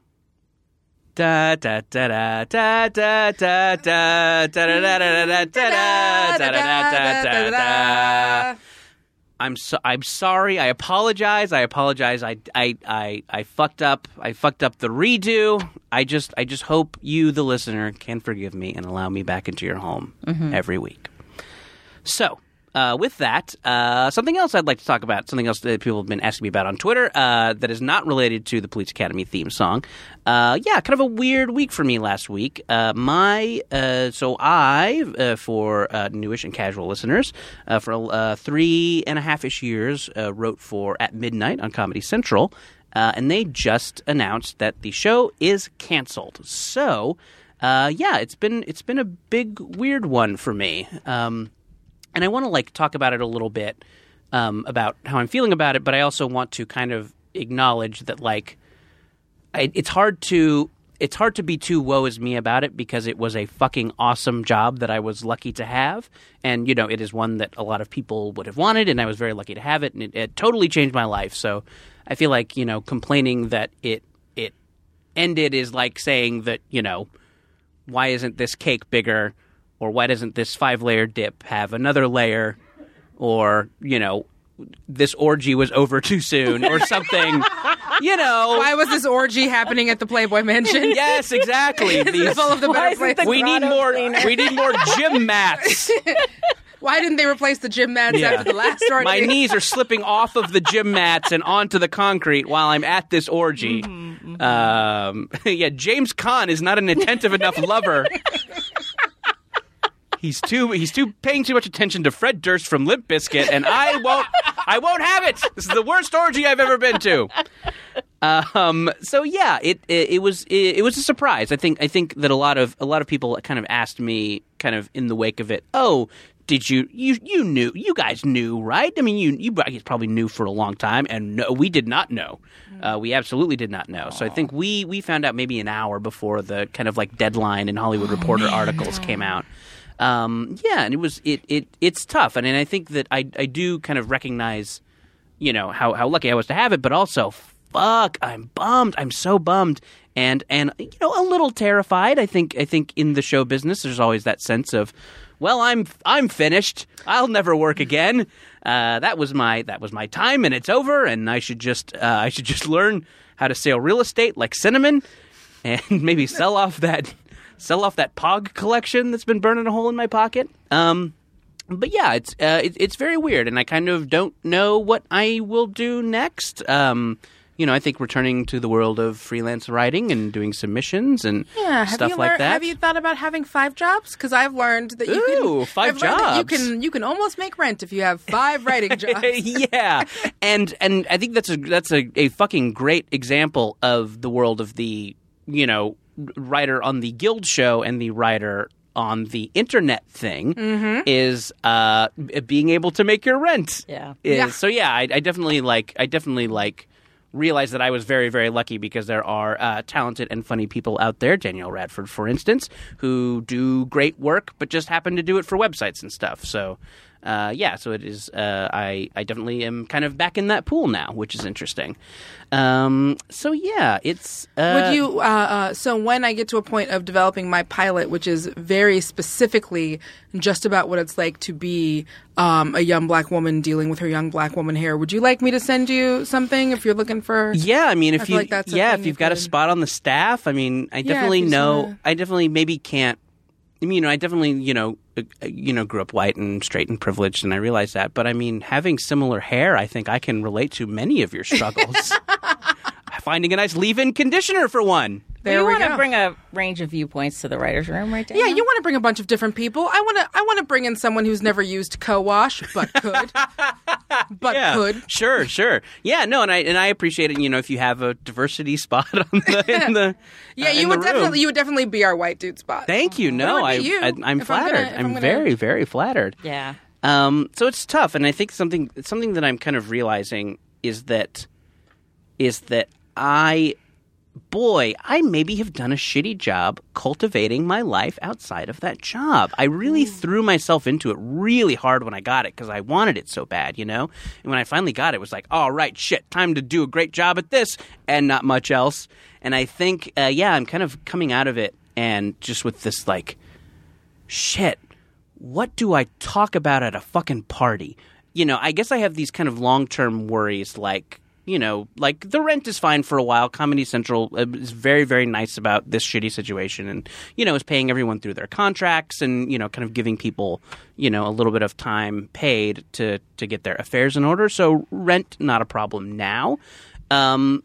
Da da da da da da da da da da da da da da da da da da da. I'm so I'm sorry. I apologize. I apologize. I, I I I fucked up. I fucked up the redo. I just I just hope you, the listener, can forgive me and allow me back into your home mm-hmm. every week. So, uh, with that, uh, something else I'd like to talk about, something else that people have been asking me about on Twitter uh, that is not related to the Police Academy theme song. Uh, yeah, kind of a weird week for me last week. Uh, my uh, so I, for newish and casual listeners, for three and a half ish years, wrote for At Midnight on Comedy Central, and they just announced that the show is canceled. So. Yeah, it's been it's been a big weird one for me. Um, and I want to like talk about it a little bit um, about how I'm feeling about it, but I also want to kind of acknowledge that like I, it's hard to it's hard to be too woe is me about it because it was a fucking awesome job that I was lucky to have, and you know it is one that a lot of people would have wanted, and I was very lucky to have it, and it, it totally changed my life. So I feel like you know complaining that it it ended is like saying that you know why isn't this cake bigger or why doesn't this five layer dip have another layer or you know this orgy was over too soon or something you know Why was this orgy happening at the Playboy Mansion? yes exactly These- Full of the better isn't the- we need more cleaner. we need more gym mats Why didn't they replace the gym mats Yeah. after the last orgy? my knees are slipping off of the gym mats and onto the concrete while I'm at this orgy. Mm-hmm, Um, yeah, James Caan is not an attentive enough lover. He's too he's too paying too much attention to Fred Durst from Limp Bizkit, and I won't I won't have it. This is the worst orgy I've ever been to. Um, so yeah, it, it it was it, it was a surprise. I think I think that a lot of a lot of people kind of asked me kind of in the wake of it. Oh, did you you you knew you guys knew right? I mean, you you guys probably knew for a long time, and no, we did not know. Uh, we absolutely did not know. So I think we we found out maybe an hour before the kind of like deadline and Hollywood Reporter articles came out. Um, yeah, and it was it it it's tough, and, and I think that I I do kind of recognize you know how how lucky I was to have it, but also fuck, I'm bummed. I'm so bummed, and and you know a little terrified. I think I think in the show business, there's always that sense of, well, I'm I'm finished. I'll never work again. Uh, that was my that was my time, and it's over. And I should just uh, I should just learn how to sell real estate like cinnamon, and maybe sell off that sell off that Pog collection that's been burning a hole in my pocket. Um, but yeah, it's uh, it, it's very weird, and I kind of don't know what I will do next. Um, you know, I think returning to the world of freelance writing and doing submissions and Yeah, stuff like that. Have you thought about having five jobs? Because I've learned that you Ooh, can five I've learned that You can you can almost make rent if you have five writing jobs. yeah, and and I think that's a that's a, a fucking great example of the world of the you know writer on the Guild show and the writer on the internet thing is uh, being able to make your rent. Yeah. Is- Yeah. So yeah, I, I definitely like I definitely like realized that I was very very lucky because there are uh, talented and funny people out there. Danielle Radford, for instance, who do great work, but just happen to do it for websites and stuff. So. Uh, yeah, so it is. Uh, I I definitely am kind of back in that pool now, which is interesting. Um, so yeah, it's. Uh, Would you? Uh, uh, so when I get to a point of developing my pilot, which is very specifically just about what it's like to be um, a young black woman dealing with her young black woman hair, would you like me to send you something if you're looking for? Yeah, I mean, if I you, like yeah, if you've you got got a spot on the staff, I mean, I if definitely know. wanna- I definitely maybe can't. I mean, you know, I definitely you know, uh, uh, you know, grew up white and straight and privileged, and I realize that. But I mean, having similar hair, I think I can relate to many of your struggles. Finding a nice leave-in conditioner for one. There you we want go. to bring a range of viewpoints to the writers' room, right? yeah, you want to bring a bunch of different people. I want to. I want to bring in someone who's never used co-wash, but could, but yeah, could. sure, sure. Yeah, no, and I and I appreciate it. You know, if you have a diversity spot on the in the Yeah, uh, you in would the room. definitely. You would definitely be our white dude spot. Thank you. No, I, you I I'm if I'm gonna- flattered. I'm, I'm gonna- very very flattered. Yeah. Um, so it's tough, and I think something something that I'm kind of realizing is that is that I, boy, I maybe have done a shitty job cultivating my life outside of that job. I really threw myself into it really hard when I got it because I wanted it so bad, you know. And when I finally got it, it was like, all right, shit, time to do a great job at this and not much else. And I think, uh, yeah, I'm kind of coming out of it and just with this like shit, what do I talk about at a fucking party? You know, I guess I have these kind of long term worries like, you know, like the rent is fine for a while. Comedy Central uh, is very, very nice about this shitty situation and, you know, is paying everyone through their contracts and, you know, kind of giving people, you know, a little bit of time paid to, to get their affairs in order. So rent, not a problem now. Um,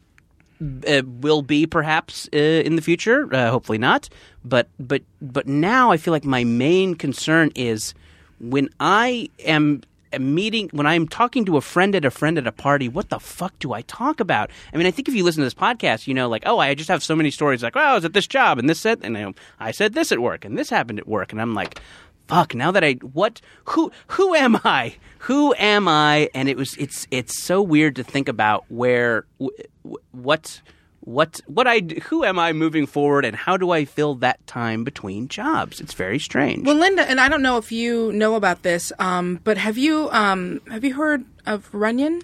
uh, will be perhaps uh, in the future. Uh, hopefully not. But but but now I feel like my main concern is when I am meeting when I'm talking to a friend at a friend at a party. What the fuck do I talk about? I mean, I think if you listen to this podcast, you know, like oh, I just have so many stories. Like, oh, I was at this job and this said, and I, I said this at work and this happened at work, and I'm like. Fuck! Now that I what who who am I? Who am I? And it was it's it's so weird to think about where what what what I who am I moving forward and how do I fill that time between jobs? It's very strange. Well, Linda, and I don't know if you know about this, um, but have you um, have you heard of Runyon?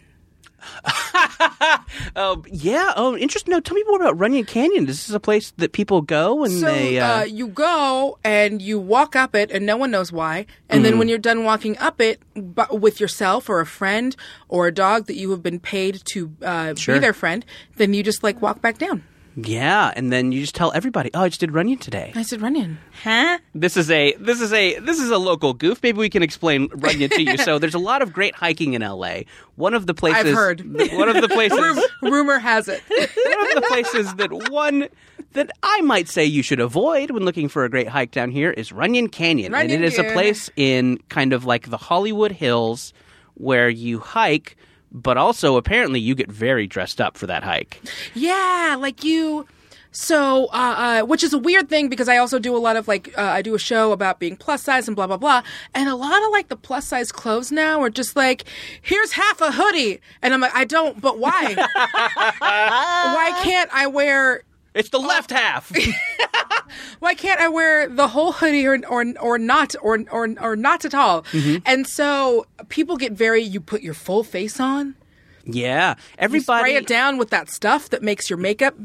Oh yeah. Oh, interesting. No, tell me more about Runyon Canyon. This is a place that people go and So they. Uh, uh, you go and you walk up it, and no one knows why. And Mm. then when you're done walking up it bu- with yourself or a friend or a dog that you have been paid to uh, Sure. be their friend, then you just like walk back down. Yeah, and then you just tell everybody, "Oh, I just did Runyon today." I said, Runyon. Huh? This is a this is a this is a local goof. Maybe we can explain Runyon to you. So there's a lot of great hiking in LA. One of the places I've heard. One of the places Rumor has it. one of the places that one that I might say you should avoid when looking for a great hike down here is Runyon Canyon. Runyon and it is a place in kind of like the Hollywood Hills where you hike, but also apparently you get very dressed up for that hike. Yeah, like you. So, uh, uh, which is a weird thing because I also do a lot of like, uh, I do a show about being plus size and blah, blah, blah. And a lot of like the plus size clothes now are just like, here's half a hoodie. And I'm like, I don't, but why? why can't I wear It's the left half. why can't I wear the whole hoodie or or or not or or or not at all? Mm-hmm. And so people get very you put your full face on, yeah, you everybody. spray it down with that stuff that makes your makeup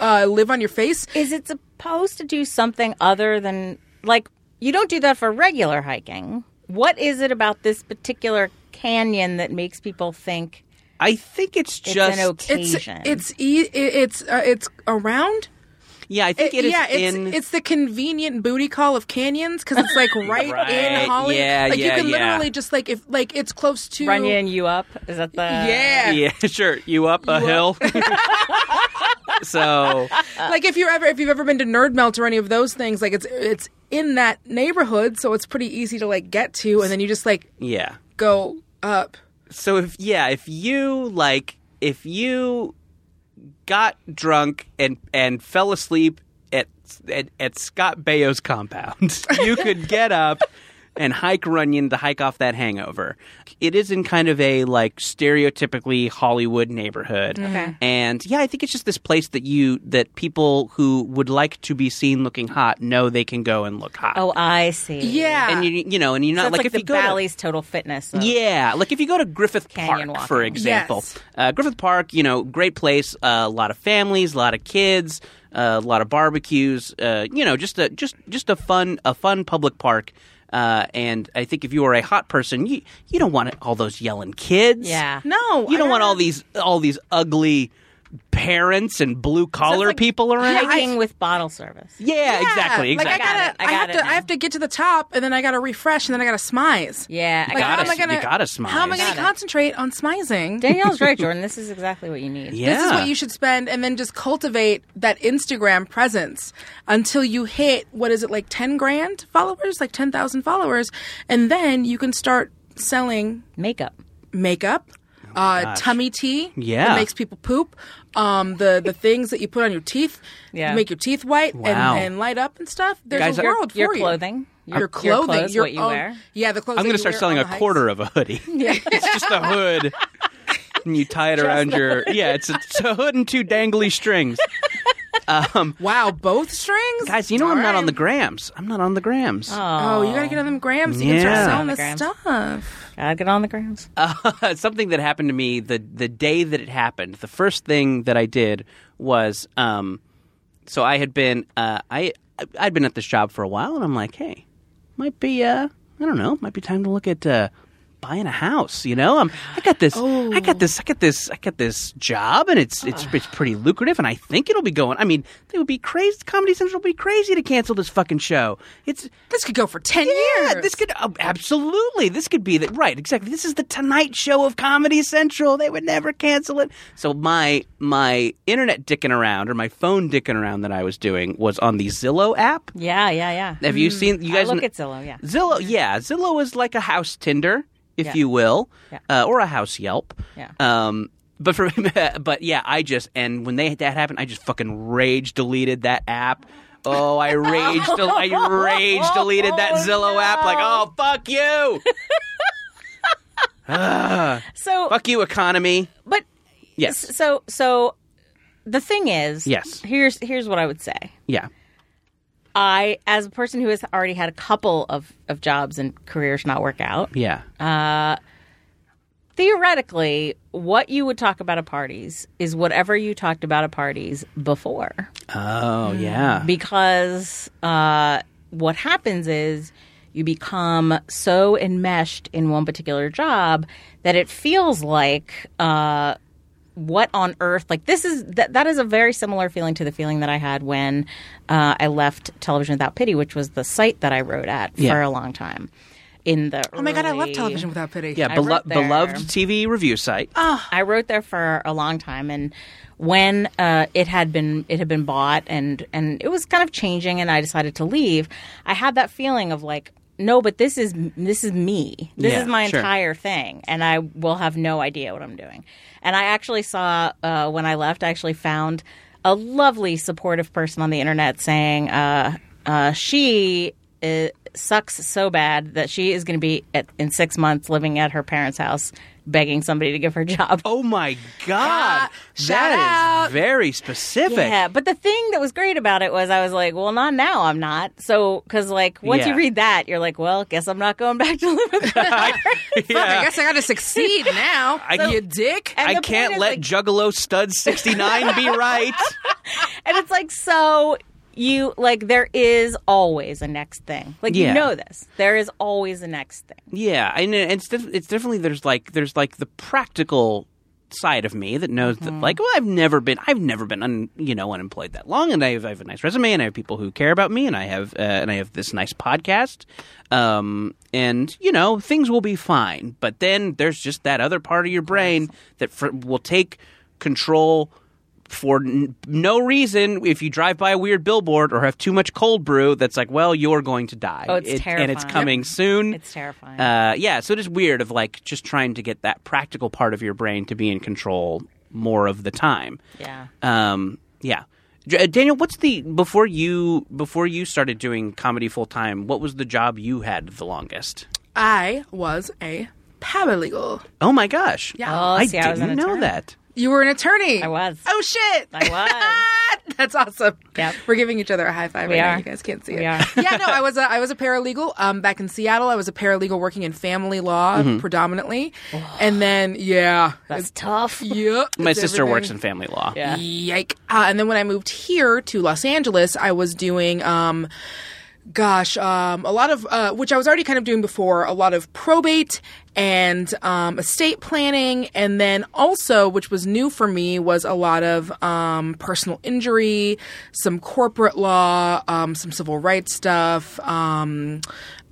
uh, live on your face. Is it supposed to do something other than like you don't do that for regular hiking? What is it about this particular canyon that makes people think I think it's it's just an It's occasion? it's e- it's uh, it's around. yeah. I think it is yeah, it's in. it's the convenient booty call of canyons because it's like right, Right, in Hollywood. yeah, like yeah, you can yeah. literally just like if like it's close to Runyon you up? Is that the Yeah. yeah, sure. You up a You hill. so like if you're ever if you've ever been to Nerd Melt or any of those things, like it's it's in that neighborhood, so it's pretty easy to like get to, and then you just like yeah. go up. So if yeah, if you like, if you got drunk and and fell asleep at at, at Scott Baio's compound, you could get up and hike Runyon to hike off that hangover. It is in kind of a like stereotypically Hollywood neighborhood. Okay. And yeah, I think it's just this place that you that people who would like to be seen looking hot know they can go and look hot. Oh, I see. Yeah, and you you know, and you're not it's like, like, if the you go to- Bally's Total Fitness. of- yeah, like if you go to Griffith Canyon Park, for example, Yes. uh, Griffith Park, you know, great place, uh, a lot of families, a lot of kids, uh, a lot of barbecues, uh, you know, just a just just a fun a fun public park. Uh, and I think if you are a hot person, you you don't want all those yelling kids. Yeah. no, you don't I want all these all these ugly parents and blue collar like people around. Hiking with bottle service. yeah, Yeah, exactly, Like exactly. I gotta, I got it. I I, have to, now. I have to get to the top, and then I gotta refresh, and then I gotta smize. Yeah, I Like, got how gotta am I s- gonna? you gotta smize. How am I gonna Got it. concentrate on smizing? Danielle's right, Jordan. This is exactly what you need. yeah. This is what you should spend, and then just cultivate that Instagram presence until you hit what is it like ten grand followers, like ten thousand followers, and then you can start selling Makeup. makeup, uh, tummy tea Oh Yeah. that makes people poop, um, the the things that you put on your teeth, Yeah. make your teeth white Wow. and, and light up and stuff. There's Guys, a world Your for you. clothing. your Your clothing, clothes, your what you own- wear. Yeah, the clothes. I'm going going to to start selling a quarter of a hoodie. Yeah. it's just a hood, and you tie it around your. Yeah, it's a, it's a hood and two dangly strings. Wow, both strings, Guys, you know I'm not on the grams. I'm not on the grams. Oh, you gotta get on them grams. You can start selling the the grams. stuff. Gotta get on the grounds. Uh, something that happened to me the the day that it happened. The first thing that I did was, um, so I had been, uh, I I'd been at this job for a while, and I'm like, hey, might be, uh, I don't know, might be time to look at. Uh, Buying a house, you know, I'm, I got this, I got this, I got this, I got this job, and it's it's ah. it's pretty lucrative, and I think it'll be going. I mean, they would be crazy. Comedy Central would be crazy to cancel this fucking show. It's This could go for ten yeah, years. this could oh, absolutely. This could be the right. Exactly. This is the Tonight Show of Comedy Central. They would never cancel it. So my my internet dicking around or my phone dicking around that I was doing was on the Zillow app. Yeah, yeah, yeah. Have you mm. seen? You I guys look kn- at Zillow, yeah. Zillow, yeah, Zillow is like a house Tinder, if Yeah. you will, Yeah. uh, or a house Yelp. Yeah. Um, but for but yeah, I just and when they that happened, I just fucking rage deleted that app. Oh, I rage, del- I rage deleted that Zillow app. Like, oh fuck you, So, fuck you, economy. but Yes, so so the thing is, Yes. Here's here's what I would say. yeah, I, as a person who has already had a couple of, of jobs and careers not work out, yeah, theoretically, what you would talk about at parties is whatever you talked about at parties before. oh yeah, Because uh, what happens is you become so enmeshed in one particular job that it feels like. Uh, what on earth like this is that that is a very similar feeling to the feeling that I had when uh, I left Television Without Pity, which was the site that I wrote at for a long time. In the oh my god, I love television without pity. yeah. Belo- there. beloved TV review site. Oh. I wrote there for a long time, and when uh, it had been it had been bought and and it was kind of changing, and I decided to leave. I had that feeling of like, no, but this is this is me. This Yeah, is my sure. entire thing, and I will have no idea what I'm doing. And I actually saw uh, when I left, I actually found a lovely supportive person on the internet saying uh, uh, she. Uh, sucks so bad that she is going to be at, in six months living at her parents' house begging somebody to give her a job. Oh my god, shout that is out. very specific. Yeah, but the thing that was great about it was I was like, well, not now. I'm not. So, because like once Yeah. you read that, you're like, well, guess I'm not going back to live with her. I Yeah. guess I got to succeed now. I- you dick. I can't let like- Juggalo Stud 69 be right. and it's like, so you like there is always a next thing. Like Yeah. you know this. There is always a next thing. Yeah, and it's def- it's definitely there's like there's like the practical side of me that knows that like well I've never been I've never been un, you know unemployed that long and I have, I have a nice resume and I have people who care about me and I have uh, and I have this nice podcast um and you know things will be fine but then there's just that other part of your brain that for, will take control for n- no reason if you drive by a weird billboard or have too much cold brew that's like well you're going to die Oh, it's It- and it's terrifying. coming soon It's terrifying. uh, yeah, so it is weird of like just trying to get that practical part of your brain to be in control more of the time. yeah. Um, yeah. J- uh, Danielle, what's the before you before you started doing comedy full time? What was the job you had the longest? I was a paralegal. Oh my gosh! Yeah. Oh, I see, I was didn't an know attorney. that. You were an attorney. I was. Oh shit! I was. That's awesome. Yep. We're giving each other a high five We right now. You guys can't see We it. are. yeah, no, I was a, I was a paralegal um, back in Seattle. I was a paralegal working in family law Mm-hmm. predominantly, and then yeah, That's tough. yeah. My it's sister works in family law. Yeah. Yike. Uh, and then when I moved here to Los Angeles, I was doing, um, gosh, um, a lot of, uh, which I was already kind of doing before, a lot of probate and um, estate planning. And then also, which was new for me, was a lot of um, personal injury, some corporate law, um, some civil rights stuff. Um,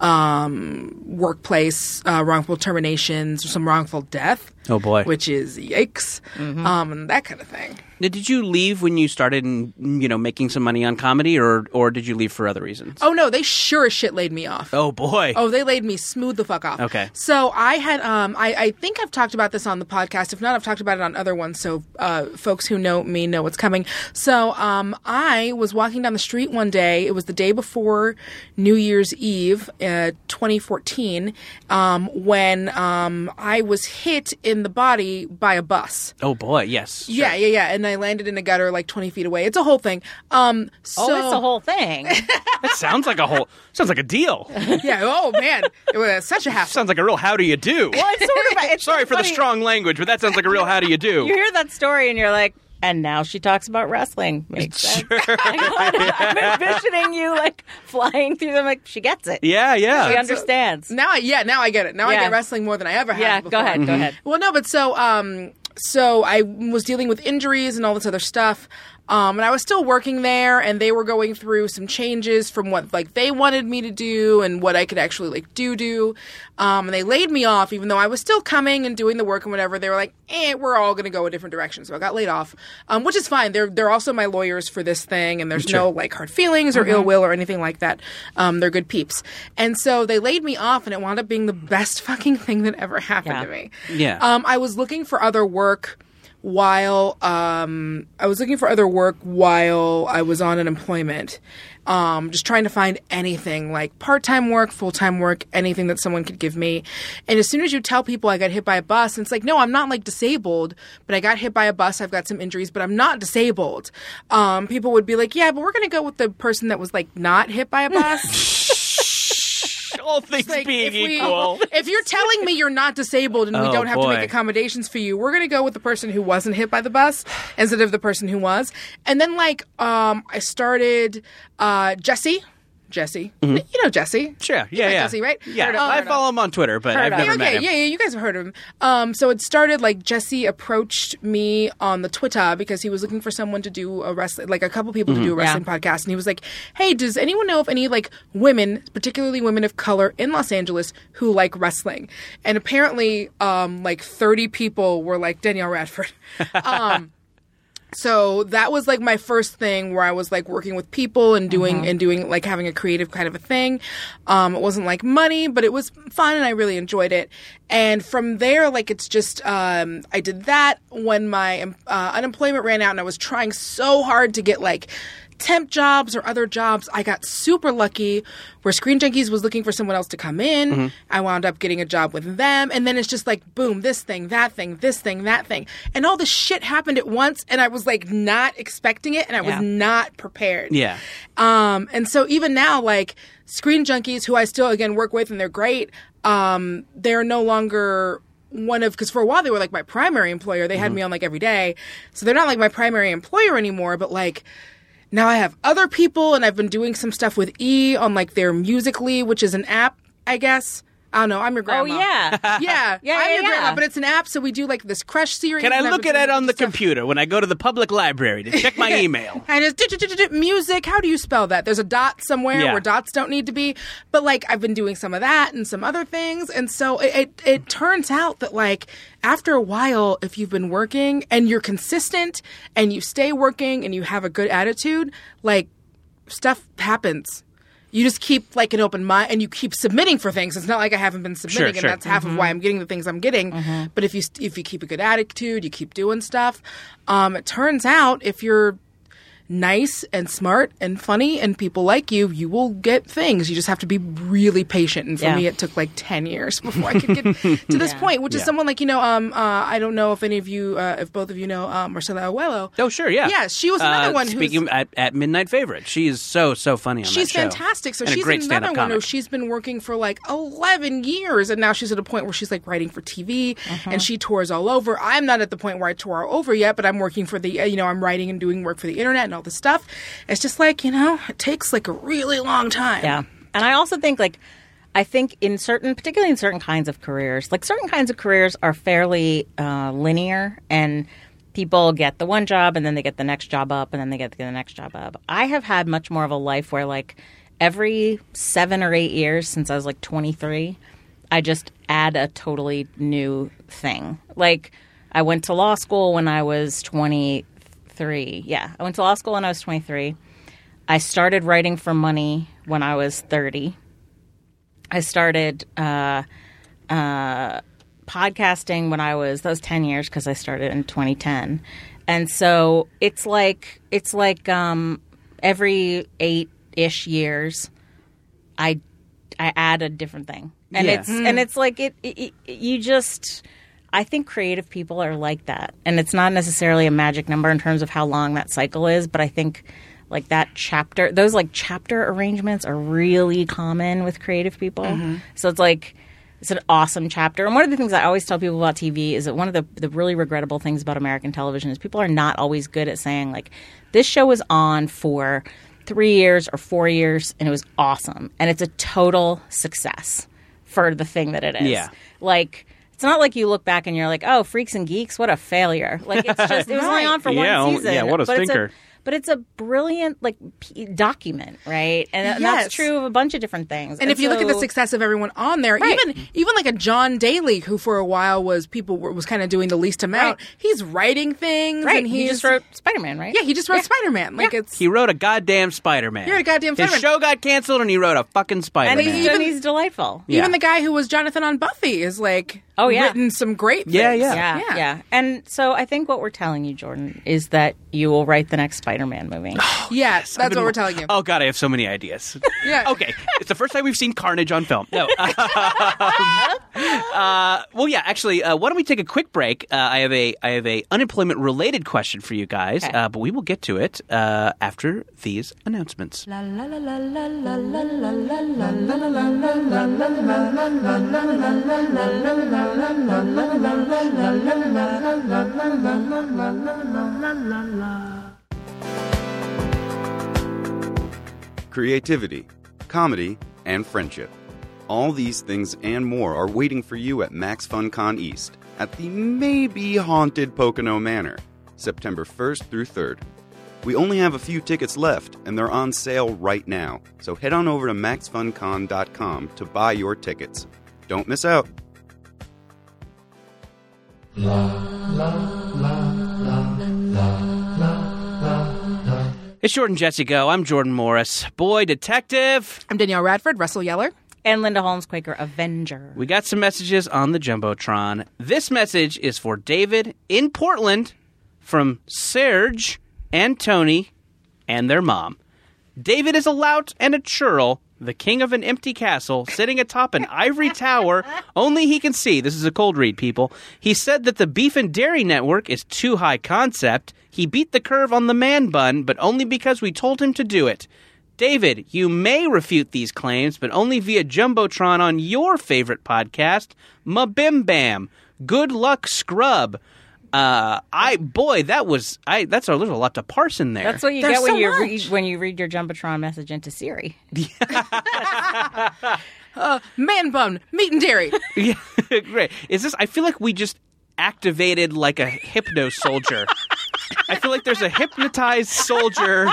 um, workplace uh, wrongful terminations, some wrongful death. Oh, boy. Which is yikes, um, and that kind of thing. Now, Did you leave when you started, in, you know, making some money on comedy, or or did you leave for other reasons? Oh no, they sure as shit laid me off. Oh, boy. Oh, they laid me smooth the fuck off. Okay. So I had, um, I, I think I've talked about this on the podcast. If not, I've talked about it on other ones. So uh, folks who know me know what's coming. So um, I was walking down the street one day. It was the day before New Year's Eve, uh, 2014, um, when um, I was hit in the body by a bus. Oh boy, yes. Yeah, yeah, yeah. And I landed in a gutter like 20 feet away. It's a whole thing. Um, so, oh, it's a whole thing. That sounds like a whole sounds like a deal. Yeah. Oh man, it was such a hassle. sounds like a real how do you do. well, it's sort of. It's Sorry for the strong language, but that sounds like a real how do you do. You hear that story and you're like, and now she talks about wrestling. Makes sense. I'm envisioning you like flying through them. Like she gets it. Yeah, yeah. She understands. Now I yeah, now I get it. Now I Yeah. get wrestling more than I ever have. Yeah, before. go ahead. Go ahead. Well, no, but so um, so I was dealing with injuries and all this other stuff. Um, and I was still working there, and they were going through some changes from what like they wanted me to do and what I could actually like do do. Um, and they laid me off, even though I was still coming and doing the work and whatever. They were like, "Eh, we're all going to go a different direction." So I got laid off, um, which is fine. They're they're also my lawyers for this thing, and there's no like hard feelings or ill will or anything like that. Um, they're good peeps, and so they laid me off, and it wound up being the best fucking thing that ever happened Yeah. to me. Yeah. Um, I was looking for other work while um, I was looking for other work while I was on unemployment. Um, just trying to find anything like part time work, full time work, anything that someone could give me. And as soon as you tell people I got hit by a bus, and it's like, no, I'm not like disabled, but I got hit by a bus. I've got some injuries, but I'm not disabled. Um, people would be like, yeah, but we're going to go with the person that was like not hit by a bus. All things Like, being if we- equal. if you're telling me you're not disabled and we Oh, don't have to make accommodations for you, we're going to go with the person who wasn't hit by the bus instead of the person who was. And then like um I started uh Jesse Jesse. You know Jesse. Mm-hmm. Sure. Yeah, yeah. Jesse, right? Yeah. I follow him on Twitter, but I've never okay, met him. yeah, yeah, you guys have heard of him. Um, so it started like Jesse approached me on the Twitter because he was looking for someone to do a wrestling, like a couple people to do a wrestling podcast, and he was like, "Hey, does anyone know of any like women, particularly women of color in Los Angeles, who like wrestling?" And apparently, um, like thirty people were like Danielle Radford. Um, so that was like my first thing where I was like working with people and doing and doing like having a creative kind of a thing. Um, it wasn't like money, but it was fun and I really enjoyed it. And from there, like it's just um, I did that when my uh, unemployment ran out and I was trying so hard to get like temp jobs or other jobs. I got super lucky where Screen Junkies was looking for someone else to come in. I wound up getting a job with them. And then it's just like, boom, this thing, that thing, this thing, that thing. And all this shit happened at once. And I was like not expecting it and I was not prepared. Yeah. Um, and so even now, like Screen Junkies, who I still again work with and they're great, um, they're no longer one of because for a while they were like my primary employer. They had me on like every day, so they're not like my primary employer anymore. But like now I have other people, and I've been doing some stuff with E on like their Musical.ly, which is an app, I guess. I don't know. I'm your grandma. Oh grandma. yeah. yeah, Yeah, I'm yeah, your grandma, but it's an app, so we do like this Crush series. Can I look at it on the stuff. computer when I go to the public library to check my email? And it's music. How do you spell that? There's a dot somewhere Yeah. where dots don't need to be. But like I've been doing some of that and some other things, and so it, it it turns out that like after a while, if you've been working and you're consistent and you stay working and you have a good attitude, like stuff happens. You just keep like an open mind and you keep submitting for things. It's not like I haven't been submitting, sure. and that's half of why I'm getting the things I'm getting. But if you if you keep a good attitude, you keep doing stuff. Um, it turns out if you're nice and smart and funny and people like you, you will get things. You just have to be really patient. And for Yeah. me, it took like 10 years before I could get to this point, which is someone like, you know, um, uh, I don't know if any of you, uh, if both of you know, uh, Marcella Arguello. Oh, sure, yeah. Yeah, she was another Uh, one who's- Speaking at, at Midnight Favorite. She is so, so funny on She's that show. fantastic. So And a she's great another stand-up one who she's been working for like 11 years, and now she's at a point where she's like writing for TV, Uh-huh. and she tours all over. I'm not at the point where I tour all over yet, but I'm working for the, uh, you know, I'm writing and doing work for the internet and all this stuff. It's just like you know, it takes like a really long time. Yeah. And I also think like I think in certain particularly in certain kinds of careers, like certain kinds of careers are fairly uh, linear and people get the one job and then they get the next job up and then they get the next job up. I have had much more of a life where like every 7 or 8 years since I was like 23, I just add a totally new thing. Like I went to law school when I was 20 23. Yeah, I went to law school when I was 23. I started writing for money when I was 30. I started uh, uh, podcasting when I was that was 10 years because I started in 2010. And so it's like it's like um, every eight ish years, I I add a different thing, and Yeah. it's and it's like it, it, it you just. I think creative people are like that, and it's not necessarily a magic number in terms of how long that cycle is, but I think like that chapter, those like chapter arrangements are really common with creative people. Mm-hmm. So it's like it's an awesome chapter. And one of the things I always tell people about TV is that one of the, the really regrettable things about American television is people are not always good at saying, like, this show was on for three years or four years and it was awesome. And it's a total success for the thing that it is. Yeah. Like, it's not like you look back and you're like, oh, Freaks and Geeks, what a failure. Like, it's just, it was only on for Yeah, one oh, season. yeah, what a but it's stinker. but it's a brilliant like p- document, right? And, and Yes. that's true of a bunch of different things. And if you look at the success of everyone on there, Right. even even like a John Daley, who for a while was people were, was kind of doing the least amount, Right. he's writing things, right, and he just wrote Spider Man, right? yeah, he just wrote Spider Man. Like it's He wrote a goddamn Spider Man. He wrote a goddamn His Spider-Man. show got canceled, and he wrote a fucking Spider and Man. he's, and he's delightful. Yeah. even the guy who was Jonathan on Buffy is like Oh, yeah. written some great things. Yeah, yeah. Yeah, Yeah. yeah, And so I think what we're telling you, Jordan, is that you will write the next Spider Man movie. Yes, that's what we're telling you. Oh god, I have so many ideas. Yeah. okay, it's the first time we've seen Carnage on film. No. Um, uh, well, yeah. Actually, uh, why don't we take a quick break? Uh, I have a I have a unemployment related question for you guys, Okay. uh, but we will get to it uh, after these announcements. Creativity, comedy, and friendship. All these things and more are waiting for you at Max FunCon East at the maybe haunted Pocono Manor, September 1st through 3rd. We only have a few tickets left, and they're on sale right now. So head on over to maxfuncon.com to buy your tickets. Don't miss out. It's Jordan Jesse Go. I'm Jordan Morris, boy detective. I'm Danielle Radford, Russell Yeller. and Linda Holmes, Quaker Avenger. We got some messages on the Jumbotron. This message is for David in Portland from Serge and Tony and their mom. David is a lout and a churl, the king of an empty castle, sitting atop an ivory tower only he can see. This is a cold read, people. He said that the beef and dairy network is too high concept. He beat the curve on the man bun, but only because we told him to do it. David, you may refute these claims, but only via Jumbotron on your favorite podcast, Mabim Bam. Good luck, Scrub. Uh, I boy, that was I. That's a little lot to parse in there. That's what you There's get when so you much. read when you read your jumbotron message into Siri. Man bun, meat and dairy. Yeah, great. Is this? I feel like we just activated like a hypno soldier. I feel like there's a hypnotized soldier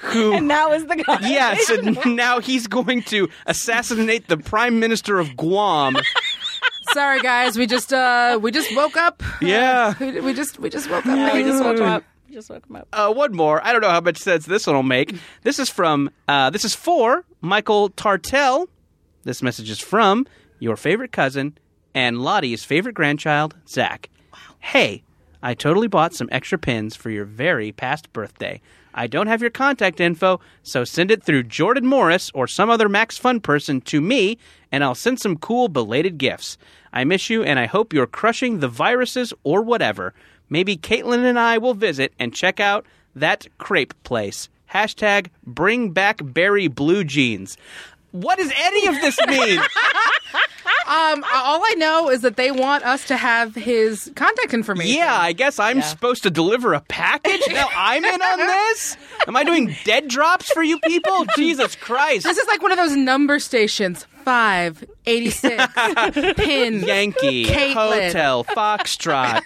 who. And that was the guy. Yes, and now he's going to assassinate the prime minister of Guam. Sorry guys, we just uh we just woke up. Yeah. We, we just we just woke up. Yeah, we just woke him up. Just woke him up. Uh, one more. I don't know how much sense this one will make. This is from. Uh, this is for Michael Tartell. This message is from your favorite cousin and Lottie's favorite grandchild, Zach. Wow. Hey, I totally bought some extra pins for your very past birthday. I don't have your contact info, so send it through Jordan Morris or some other Max Fun person to me, and I'll send some cool belated gifts. I miss you, and I hope you're crushing the viruses or whatever. Maybe Caitlin and I will visit and check out that crepe place. Hashtag bring back berry blue jeans. What does any of this mean? Um, all I know is that they want us to have his contact information. yeah, I guess I'm supposed to deliver a package? Now I'm in on this? Am I doing dead drops for you people? Jesus Christ. This is like one of those number stations. five, eighty-six, pin, Yankee, Caitlin. Hotel, Foxtrot.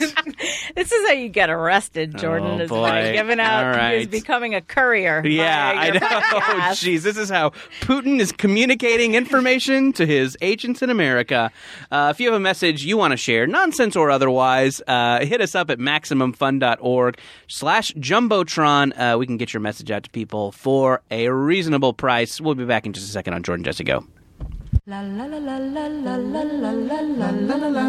This is how you get arrested, Jordan. Oh, is by boy. giving out, All is becoming a courier. Yeah, via I your know. podcast. Jeez, this is how Putin is communicating information to his agents in America. Uh, if you have a message you want to share, nonsense or otherwise, uh, hit us up at maximumfun.org slash jumbotron. Uh, we can get your message out to people for a reasonable price. We'll be back in just a second on Jordan Jesse Go. La la la la la la la la la la la la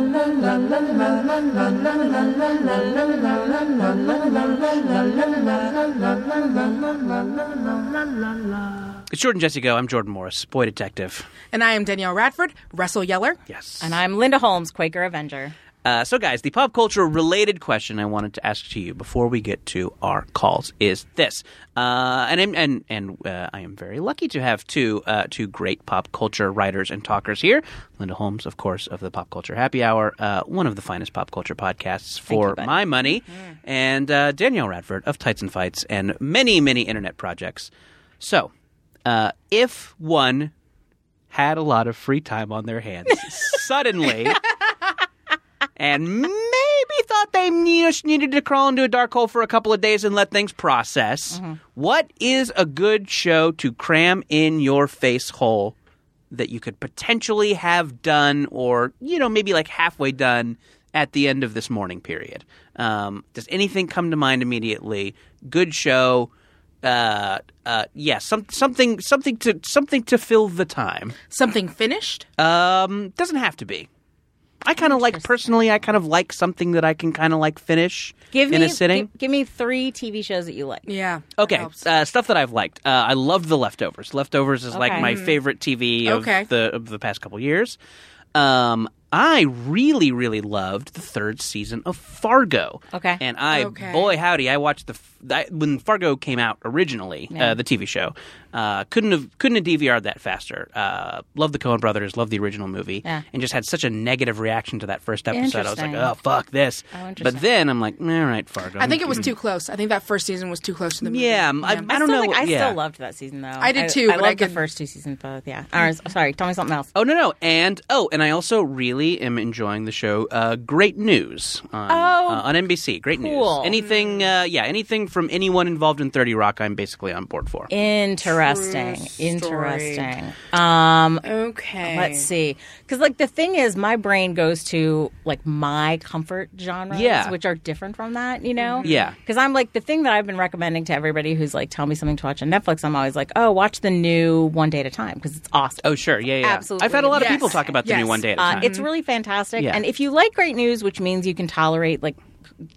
la la It's Jordan Jesse Go. I'm Jordan Morris, boy detective. and I am Danielle Radford, Russell Yeller. Yes. And I'm Linda Holmes, Quaker Avenger. Uh, so, guys, the pop culture related question I wanted to ask to you before we get to our calls is this, uh, and I'm, and and uh, I am very lucky to have two uh, two great pop culture writers and talkers here. Linda Holmes, of course, of the Pop Culture Happy Hour, uh, one of the finest pop culture podcasts for you, my money, and uh, Danielle Radford of Tights and Fights and many many internet projects. So, uh, if one had a lot of free time on their hands suddenly and maybe thought they needed to crawl into a dark hole for a couple of days and let things process. What is a good show to cram in your face hole that you could potentially have done or, you know, maybe like halfway done at the end of this morning period? Um, does anything come to mind immediately? Good show. Uh, uh, yeah, some, something, something to, something to fill the time. Something finished? Um, doesn't have to be. I kind of like personally. I kind of like something that I can kind of like finish Give in me a sitting. Give, give me three TV shows that you like. Yeah. okay, helps. uh, stuff that I've liked. Uh, I loved The Leftovers. Leftovers is like Okay. my favorite TV of Okay. the of the past couple years. Um, I really, really loved the third season of Fargo. Okay. and I, Okay. boy howdy, I watched the f- I, when Fargo came out originally, uh, the TV show. Uh, couldn't have couldn't have DVR'd that faster. Uh, love the Coen Brothers, love the original movie, Yeah. and just had such a negative reaction to that first episode. I was like, oh fuck this. Oh, but then I'm like, all right, Fargo. I think it was too close. I think that first season was too close to the movie. Yeah, I- I I, don't still know. Like, I yeah. still loved that season though. I did too, I, but I loved the first two seasons both. Yeah. Or, sorry, tell me something else. Oh no no and oh and I also really am enjoying the show uh, Great News on, Oh, uh, on NBC. Great cool. News. Anything uh, yeah anything from anyone involved in Thirty Rock, I'm basically on board for. Interesting. True Interesting. Um, Okay. Let's see. Because, like, the thing is, my brain goes to, like, my comfort genres, Yeah. which are different from that, you know? Yeah. Because I'm like, the thing that I've been recommending to everybody who's like, tell me something to watch on Netflix, I'm always like, oh, watch the new One Day at a Time because it's awesome. Oh sure yeah yeah. Absolutely. I've had a lot of Yes. people talk about the Yes. new One Day at a Uh, Time. it's really fantastic. Yeah. And if you like great news, which means you can tolerate like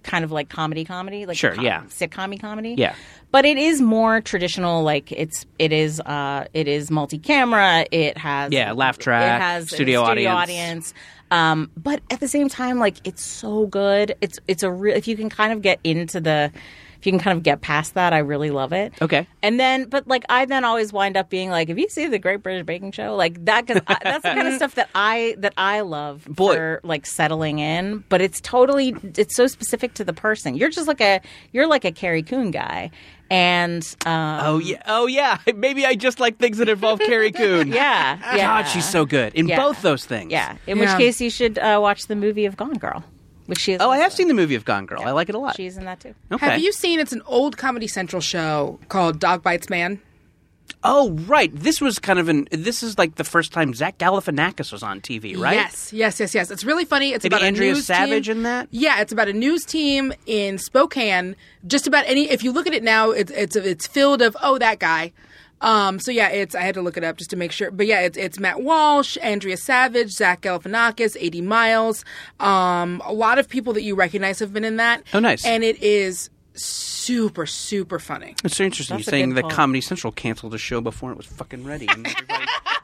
kind of like comedy comedy, like Sure, com- yeah. sitcom comedy. Yeah. But it is more traditional, like it's it is uh it is multi camera, it has Yeah, laugh track, it has a studio audience. audience. Um, but at the same time, like it's so good. It's it's a real if you can kind of get into the if you can kind of get past that, I really love it. Okay. And then, but like, I then always wind up being like, if you see the Great British Baking Show?" Like that, because that's the kind of stuff that I that I love Boy. for like settling in. But it's totally, it's so specific to the person. You're just like a, you're like a Carrie Coon guy, and um, oh yeah oh yeah. Maybe I just like things that involve Carrie Coon. yeah, yeah, God, she's so good in Yeah. both those things. yeah. In Yeah. which case, you should uh, watch the movie of Gone Girl, which she is. Oh, I have seen the movie of Gone Girl. I like it a lot. She's in that too. okay. Have you seen? It's an old Comedy Central show called Dog Bites Man. Oh right. This was kind of an. This is like the first time Zach Galifianakis was on TV, right? Yes, yes, yes, yes. It's really funny. It's Maybe about Andrea a news Savage team. in that? Yeah, it's about a news team in Spokane. Just about any. If you look at it now, it's it's it's filled of oh that guy. Um, so yeah, it's I had to look it up just to make sure. But yeah, it's it's Matt Walsh, Andrea Savage, Zach Galifianakis, A.D. Miles. Um, a lot of people that you recognize have been in that. Oh, nice. And it is super super funny. It's so interesting. That's You're saying that call. Comedy Central canceled a show before it was fucking ready, and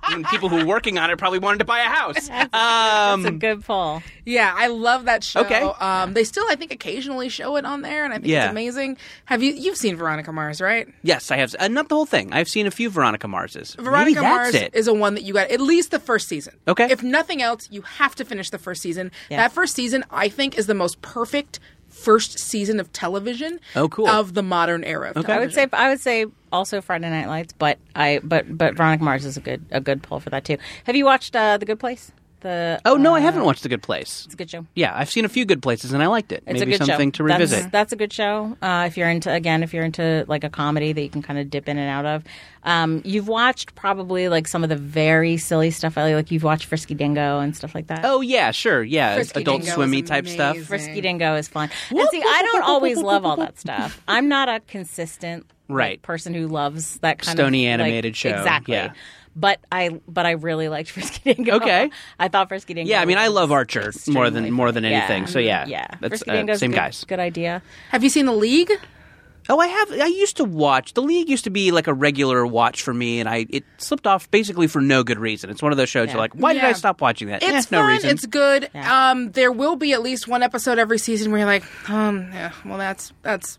and people who were working on it probably wanted to buy a house. Um, It's a good pull. Yeah, I love that show. Okay. Um, they still, I think, occasionally show it on there, and I think Yeah. it's amazing. Have you you've seen Veronica Mars, right? yes, I have. Uh, not the whole thing. I've seen a few Veronica Marses. Veronica Maybe Mars that's it. is a one that you got at least the first season. Okay. If nothing else, you have to finish the first season. Yeah. That first season, I think, is the most perfect first season of television. Oh, cool. Of the modern era. Of I would say I would say also Friday Night Lights, but I but but Veronica Mars is a good a good pull for that too. Have you watched uh, The Good Place? The Oh no, I uh, haven't watched The Good Place. It's a good show. Yeah, I've seen a few good places and I liked it. It's Maybe a good something show. to revisit. That's, that's a good show. Uh, if you're into again, if you're into like a comedy that you can kind of dip in and out of. Um, you've watched probably like some of the very silly stuff. Ellie, Like you've watched Frisky Dingo and stuff like that. Oh yeah, sure, yeah, Frisky adult Dingo swimmy type stuff. Frisky Dingo is fun. And see, I don't always love all that stuff. I'm not a consistent like, Right. person who loves that kind Stony of like, animated show, Exactly. yeah. But I but I really liked Frisky Dingo. Okay. I thought Frisky Dingo. Yeah, I mean, I love Archer more than more than anything. Yeah. So yeah, yeah. that's Frisky uh, same good, guys. Good idea. Have you seen the League? Oh, I have. I used to watch the league. Used to be like a regular watch for me, and I it slipped off basically for no good reason. It's one of those shows Yeah. you're like, why did I stop watching that? It's Eh, no fun. reason. It's good. Yeah. Um, there will be at least one episode every season where you're like, um, yeah, well, that's that's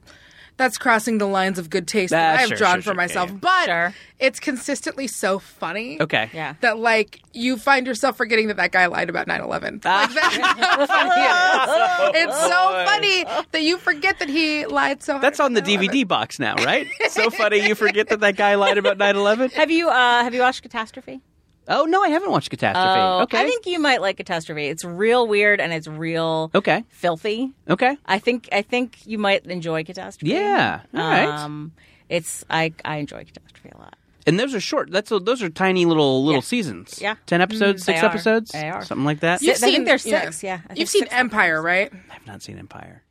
that's crossing the lines of good taste that Ah, I've sure, drawn sure, for sure. myself. Yeah, yeah. But Sure. it's consistently so funny. okay. Yeah. That like you find yourself forgetting that that guy lied about 9/11. Ah. Like that's how funny it is. It's so funny that you forget that he lied so. hard That's on the 9/11. DVD box now, right? so funny you forget that that guy lied about 9/11. Have you uh have you watched Catastrophe? Oh no, I haven't watched Catastrophe. Oh, okay. I think you might like Catastrophe. It's real weird and it's real Okay. filthy. Okay. I think I think you might enjoy Catastrophe. Yeah. All right. Um, it's I I enjoy Catastrophe a lot. And those are short. That's a, those are tiny little little Yeah. seasons. Yeah. Ten episodes, They six are. episodes, They are. something like that. You've I think there's six, yeah. I think You've seen six Empire, right? I've not seen Empire.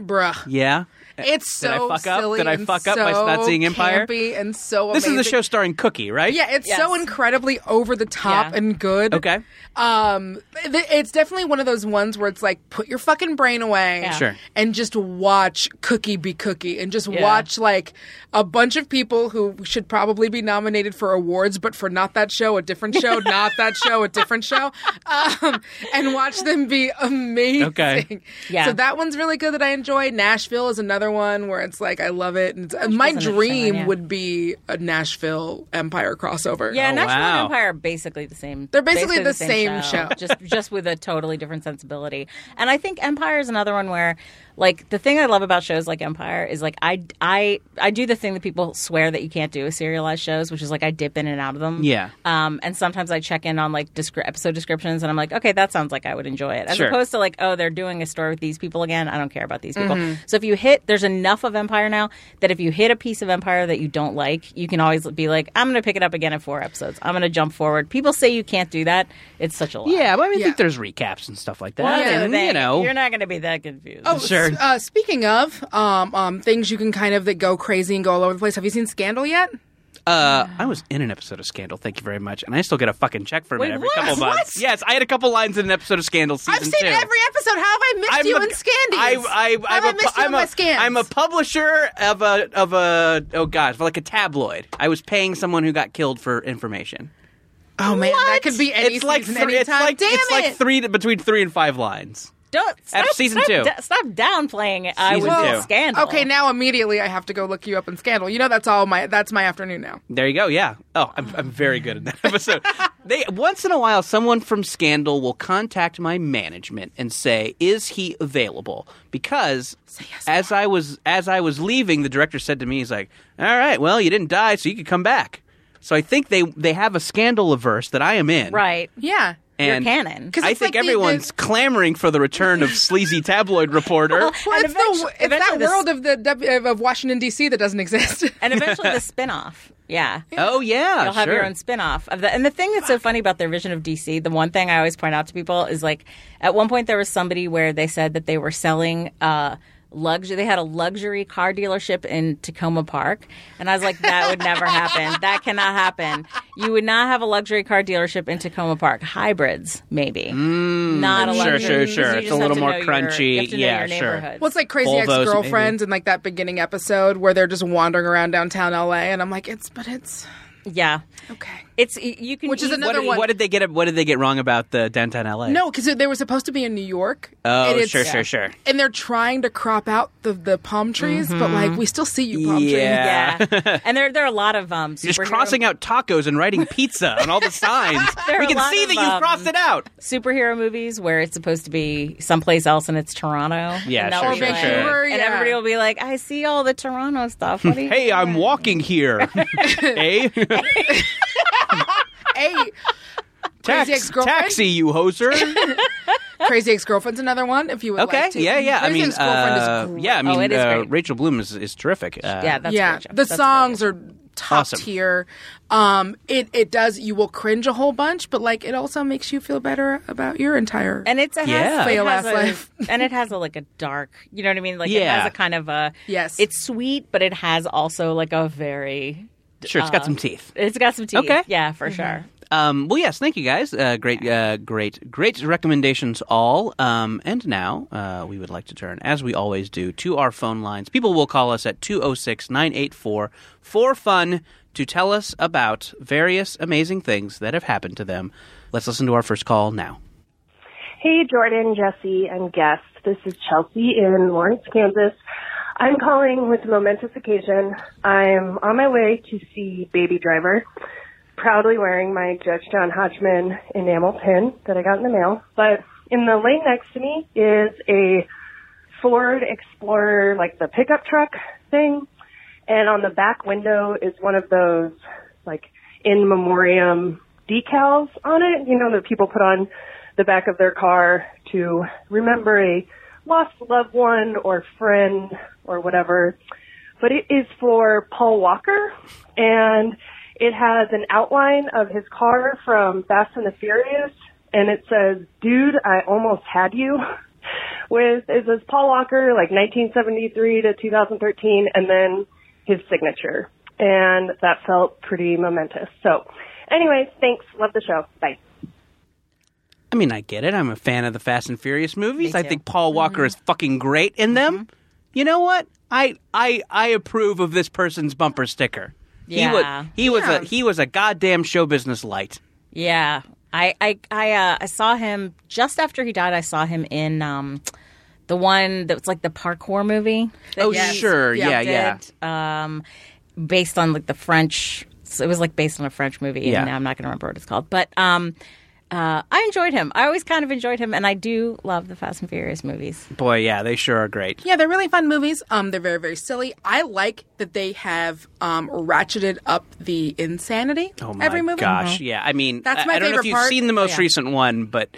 Bruh. Yeah. It's Did I so fuck up? silly Did I and fuck up by not so seeing Empire? campy and so This is the amazing. show starring Cookie, right? Yeah, it's Yes. so incredibly over the top Yeah. and good. Okay. Um, th- it's definitely one of those ones where it's like put your fucking brain away, Yeah. Sure. and just watch Cookie be Cookie, and just Yeah. watch like a bunch of people who should probably be nominated for awards, but for not that show, a different show, not that show, a different show, um, and watch them be amazing. Okay. Yeah. So that one's really good that I enjoy. Nashville is another one where it's like I love it, and it's, my dream yeah. would be a Nashville Empire crossover. Yeah, Oh, Nashville wow. and Empire are basically the same. They're basically the same show. just just with a totally different sensibility. And I think Empire is another one where, like, the thing I love about shows like Empire is like I I I do the thing that people swear that you can't do with serialized shows, which is like I dip in and out of them. Yeah. Um, and sometimes I check in on like descri- episode descriptions, and I'm like, okay, that sounds like I would enjoy it, as Sure. opposed to like, oh, they're doing a story with these people again. I don't care about these people. Mm-hmm. So if you hit, there's enough of Empire now that if you hit a piece of Empire that you don't like, you can always be like, I'm going to pick it up again in four episodes. I'm going to jump forward. People say you can't do that. It's such a lie. Yeah, but I mean, I think there's recaps and stuff like that. Well, that's the and, you know, you're not going to be that confused. Oh, Sure. Uh, speaking of um, um, things you can kind of that go crazy and go all over the place, have you seen Scandal yet? uh, I was in an episode of Scandal. Thank you very much, and I still get a fucking check from Wait, it every what? couple months. What? Yes, I had a couple lines in an episode of Scandal season I've seen two. every episode. How have I missed you in Scandies? I, I, How I'm have missed you in my scans? I'm a publisher of a of a oh god, for like a tabloid. I was paying someone who got killed for information. oh man, that could be any it's like season, three, it's anytime. like Damn it's it! like three between three and five lines. Don't stop, season stop, two. da- stop downplaying it. I Season was two. in Scandal. Okay, now immediately I have to go look you up in Scandal. You know that's all my that's my afternoon now. There you go. Yeah. Oh, I'm, I'm very good at that episode. they once in a while, someone from Scandal will contact my management and say, "Is he available?" Because as I was as I was leaving, the director said to me, "He's like, all right, well, you didn't die, so you could come back." So I think they they have a Scandal averse that I am in, right. Yeah. And You're canon. 'Cause I think like everyone's the- clamoring for the return of sleazy tabloid reporter. Well, And it's, eventu- the, it's that eventually this- world of the of Washington D.C. that doesn't exist. And eventually the spin-off. Yeah. oh yeah, You'll have sure. your own spin-off of the, and the thing that's so funny about their vision of DC, the one thing I always point out to people is like, at one point there was somebody where they said that they were selling uh, luxury. They had a luxury car dealership in Takoma Park, and I was like, that would never happen. That cannot happen. You would not have a luxury car dealership in Takoma Park. Hybrids, maybe, not a Mm, Sure, luxury. sure, sure. It's a little more know your- crunchy. you have to know Yeah, sure. neighborhoods. Well, it's like Crazy Ex Girlfriends in like that beginning episode where they're just wandering around downtown L.A. and I'm like, it's but it's Yeah, Okay. It's you can. Which is eat- another what, one. what did they get? What did they get wrong about the downtown LA? No, because they were supposed to be in New York. Oh, and it's- sure, sure, sure. And they're trying to crop out the, the palm trees, but like we still see you, palm Yeah. Yeah, and there there are a lot of um. Just crossing out tacos and writing pizza on all the signs. We can see of, that you've um, crossed it out. superhero movies where it's supposed to be someplace else and it's Toronto. Yeah, and they'll sure, be sure, like- sure. And Yeah. everybody will be like, "I see all the Toronto stuff." What are you Hey, I'm walking here. hey, trees. Hey, tax, ex-girlfriend? taxi, you hoser. Crazy Ex Girlfriend's another one. If you would Okay, like to. yeah, yeah. I Crazy mean, Ex-Girlfriend uh, is great. yeah. I mean, Oh, it is uh, great. Rachel Bloom is is terrific. Uh, Yeah, that's yeah, great show. the That's songs great are top Awesome. tier. Um, it it does. You will cringe a whole bunch, but like it also makes you feel better about your entire. and it's a Yeah. has, Fail it has ass a, life. and it has a like a dark, you know what I mean? Like it Yeah. has a kind of a Yes. It's sweet, but it has also like a very Sure, it's got some teeth. it's got some teeth. Okay. yeah, for sure. Um, well, yes, thank you guys. Uh, great, uh, great, great recommendations all. Um, and now uh, we would like to turn, as we always do, to our phone lines. People will call us at 206 984 for fun to tell us about various amazing things that have happened to them. Let's listen to our first call now. Hey, Jordan, Jesse, and guest. This is Chelsea in Lawrence, Kansas. I'm calling with a momentous occasion. I'm on my way to see Baby Driver, proudly wearing my Judge John Hodgman enamel pin that I got in the mail. But in the lane next to me is a Ford Explorer, like the pickup truck thing. And on the back window is one of those, like, in memoriam decals on it, you know, that people put on the back of their car to remember a lost loved one or friend or whatever. But it is for Paul Walker and it has an outline of his car from Fast and the Furious and it says, dude, I almost had you. With, it says Paul Walker, like 1973 to 2013 and then his signature. And that felt pretty momentous. So anyways, thanks. Love the show. Bye. I mean, I get it. I'm a fan of the Fast and Furious movies. I think Paul Walker is mm-hmm. fucking great in them. Mm-hmm. You know what? I I I approve of this person's bumper sticker. He was Yeah. he was Yeah. a he was a goddamn show business light. Yeah, I I I, uh, I saw him just after he died. I saw him in um, the one that was like the parkour movie. that Oh, he sure. Yeah, yeah. did, Um, based on like the French. So it was like based on a French movie. Yeah. And now I'm not going to remember what it's called, but um. Uh, I enjoyed him. I always kind of enjoyed him, and I do love the Fast and Furious movies. Boy, yeah, they sure are great. Yeah, they're really fun movies. Um, they're very, very silly. I like that they have um, ratcheted up the insanity Oh my every movie. gosh, yeah. I mean, That's I, my I don't know if you've part. seen the most Yeah. recent one, but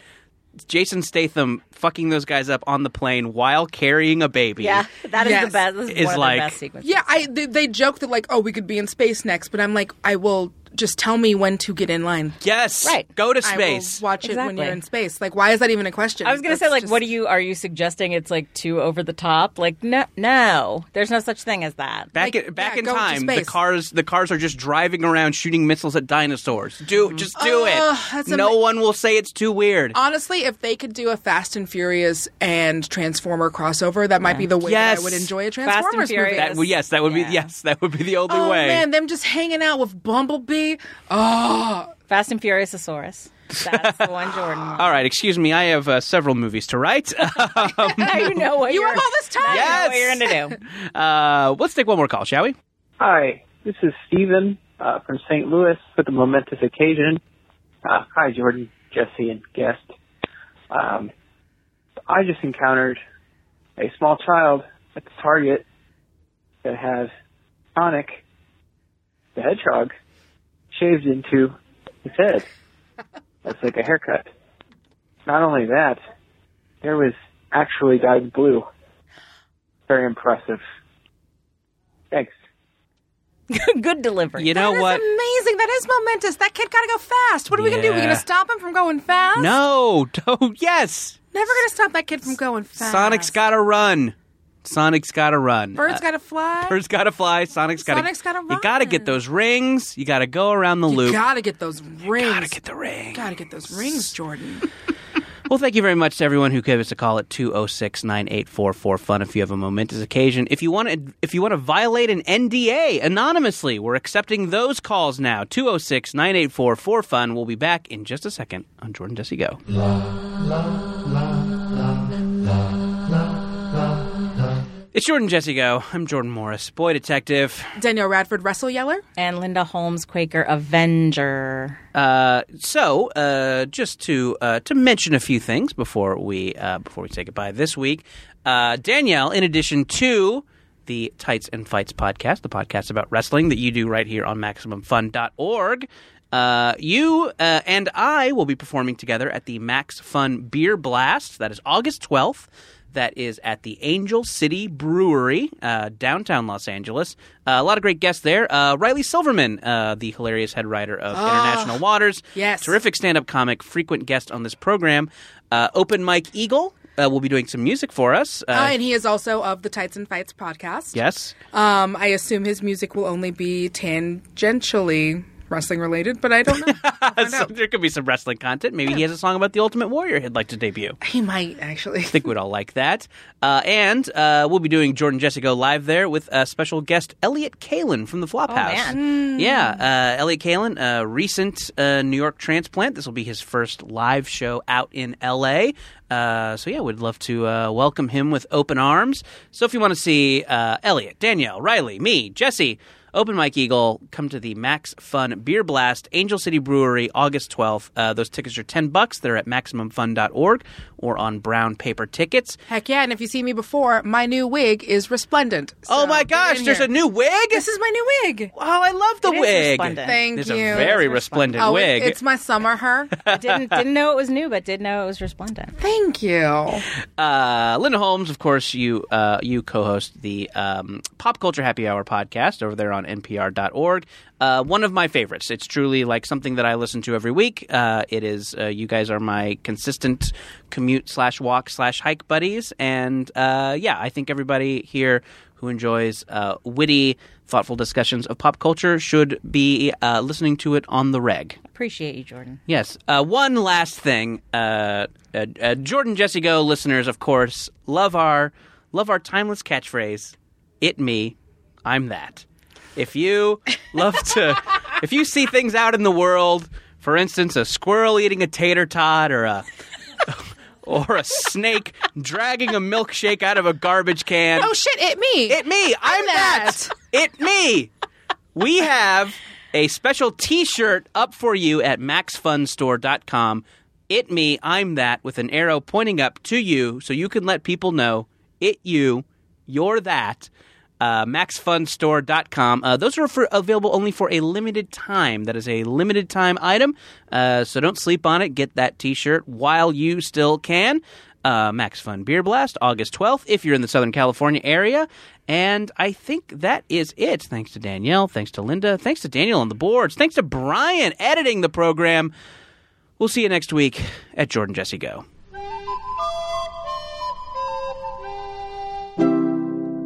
Jason Statham fucking those guys up on the plane while carrying a baby. Yeah, that is Yes. the best. This is, Is one like- of the best sequences. Yeah, I they, they joke that like, oh, we could be in space next, but I'm like, I will just tell me when to get in line. Yes. Right. Go to I space. will watch it when you're in space. Like, why is that even a question? I was gonna say, like, just- what do you are you suggesting? It's like too over the top? Like, no, no, there's no such thing as that. Back Like, in, back yeah, in time, the cars the cars are just driving around shooting missiles at dinosaurs. Do mm-hmm. just do Ugh, it. No ama- one will say it's too weird. Honestly, if they could do a Fast and Furious and Transformer crossover, that might be the way that Yes. I would enjoy a and Transformers movie. That, well, yes, that would Yeah. be yes, that would be the only Oh way. man, them just hanging out with Bumblebee. Oh, Fast and Furious Furiousasaurus. That's the one Jordan. wants. All right, excuse me. I have uh, several movies to write. now you know what you you're, have all this time. now you Yes. what you're gonna do. uh, let's take one more call, shall we? Hi, this is Stephen uh, from St. Louis for the momentous occasion. Uh, hi, Jordan, Jesse, and guest. Um, I just encountered a small child at the Target that had Sonic the Hedgehog shaved into his head. That's like a haircut. Not only that, there was actually dyed blue. Very impressive. Thanks. Good delivery. You know That is what? amazing. That is momentous. That kid gotta go fast. What are we gonna do? We're Yeah. gonna stop him from going fast? No, don't. Yes, Never gonna stop that kid from going fast. Sonic's got to run. Sonic's got to run. Birds Uh, gotta fly. Birds got to fly. Sonic's got to. Sonic's gotta run. You got to run. get those rings. You got to go around the loop. you gotta get those rings. Gotta get the ring. Gotta get those rings, Jordan. Well, Well, thank you very much to everyone who gave us a call at 206-9844-FUN if you have a momentous occasion. If you want to if you want to violate an NDA anonymously, we're accepting those calls now. 206-9844-FUN. We'll be back in just a second on Jordan Jesse Go. It's Jordan Jesse Go. I'm Jordan Morris, boy detective. Danielle Radford, Russell Yeller. And Linda Holmes, Quaker Avenger. Uh, so, uh, just to uh, to mention a few things before we uh, before we say goodbye this week, uh, Danielle, in addition to the Tights and Fights podcast, the podcast about wrestling that you do right here on MaximumFun.org. Uh, you uh, and I will be performing together at the Max Fun Beer Blast. That is August 12th. That is at the Angel City Brewery, uh, downtown Los Angeles. Uh, a lot of great guests there. Uh, Riley Silverman, uh, the hilarious head writer of International Waters. yes. Terrific stand up comic, frequent guest on this program. Uh, Open Mike Eagle uh, will be doing some music for us. Uh, Uh, and he is also of the Tights and Fights podcast. yes. Um, I assume his music will only be tangentially wrestling related, but I don't know. So there could be some wrestling content. Maybe he has a song about the Ultimate Warrior he'd like to debut. He might actually. I think we'd all like that. Uh, and uh, we'll be doing Jordan Jesse Go live there with a special guest Elliott Kalan from the Flophouse. man. Yeah, uh, Elliott Kalan, a recent uh, New York transplant. This will be his first live show out in L.A. Uh, so yeah, we'd love to uh, welcome him with open arms. So if you want to see uh, Elliot, Danielle, Riley, me, Jesse. Open Mike Eagle, come to the Max Fun Beer Blast, Angel City Brewery, August 12th. Uh, those tickets are 10 bucks. They're at MaximumFun.org or on brown paper tickets. Heck yeah! And if you see me before, my new wig is resplendent. oh my gosh, there's here. a new wig? This is my new wig. Oh, I love the It is wig. resplendent. Thank There's you. a very It's resplendent oh, wig. it's my summer her. didn't didn't know it was new, but did know it was resplendent. Thank you. Uh, Linda Holmes, of course, you uh, you co-host the um, Pop Culture Happy Hour podcast over there on NPR.org. Uh, one of my favorites. It's truly like something that I listen to every week. Uh, it is. Uh, you guys are my consistent commute slash walk slash hike buddies, and uh, yeah, I think everybody here who enjoys uh, witty, thoughtful discussions of pop culture should be uh, listening to it on the reg. Appreciate you, Jordan. Yes. Uh, one last thing, uh, uh, uh, Jordan Jesse Go listeners, of course, love our love our timeless catchphrase. It me, I'm that. If you love to, if you see things out in the world, for instance, a squirrel eating a tater tot, or a or a snake dragging a milkshake out of a garbage can. Oh shit! It me. It me. I'm, that. that. It me. We have a special T-shirt up for you at maxfunstore.com. It me. I'm that with an arrow pointing up to you, so you can let people know it you. You're that. Uh, maxfunstore.com. Uh, those are for, available only for a limited time. That is a limited time item. Uh, so don't sleep on it. Get that T-shirt while you still can uh, Max Fun Beer Blast, August 12th, if you're in the Southern California area. And I think that is it. Thanks to Danielle. Thanks to Linda. Thanks to Daniel on the boards. Thanks to Brian editing the program. We'll see you next week at Jordan Jesse Go.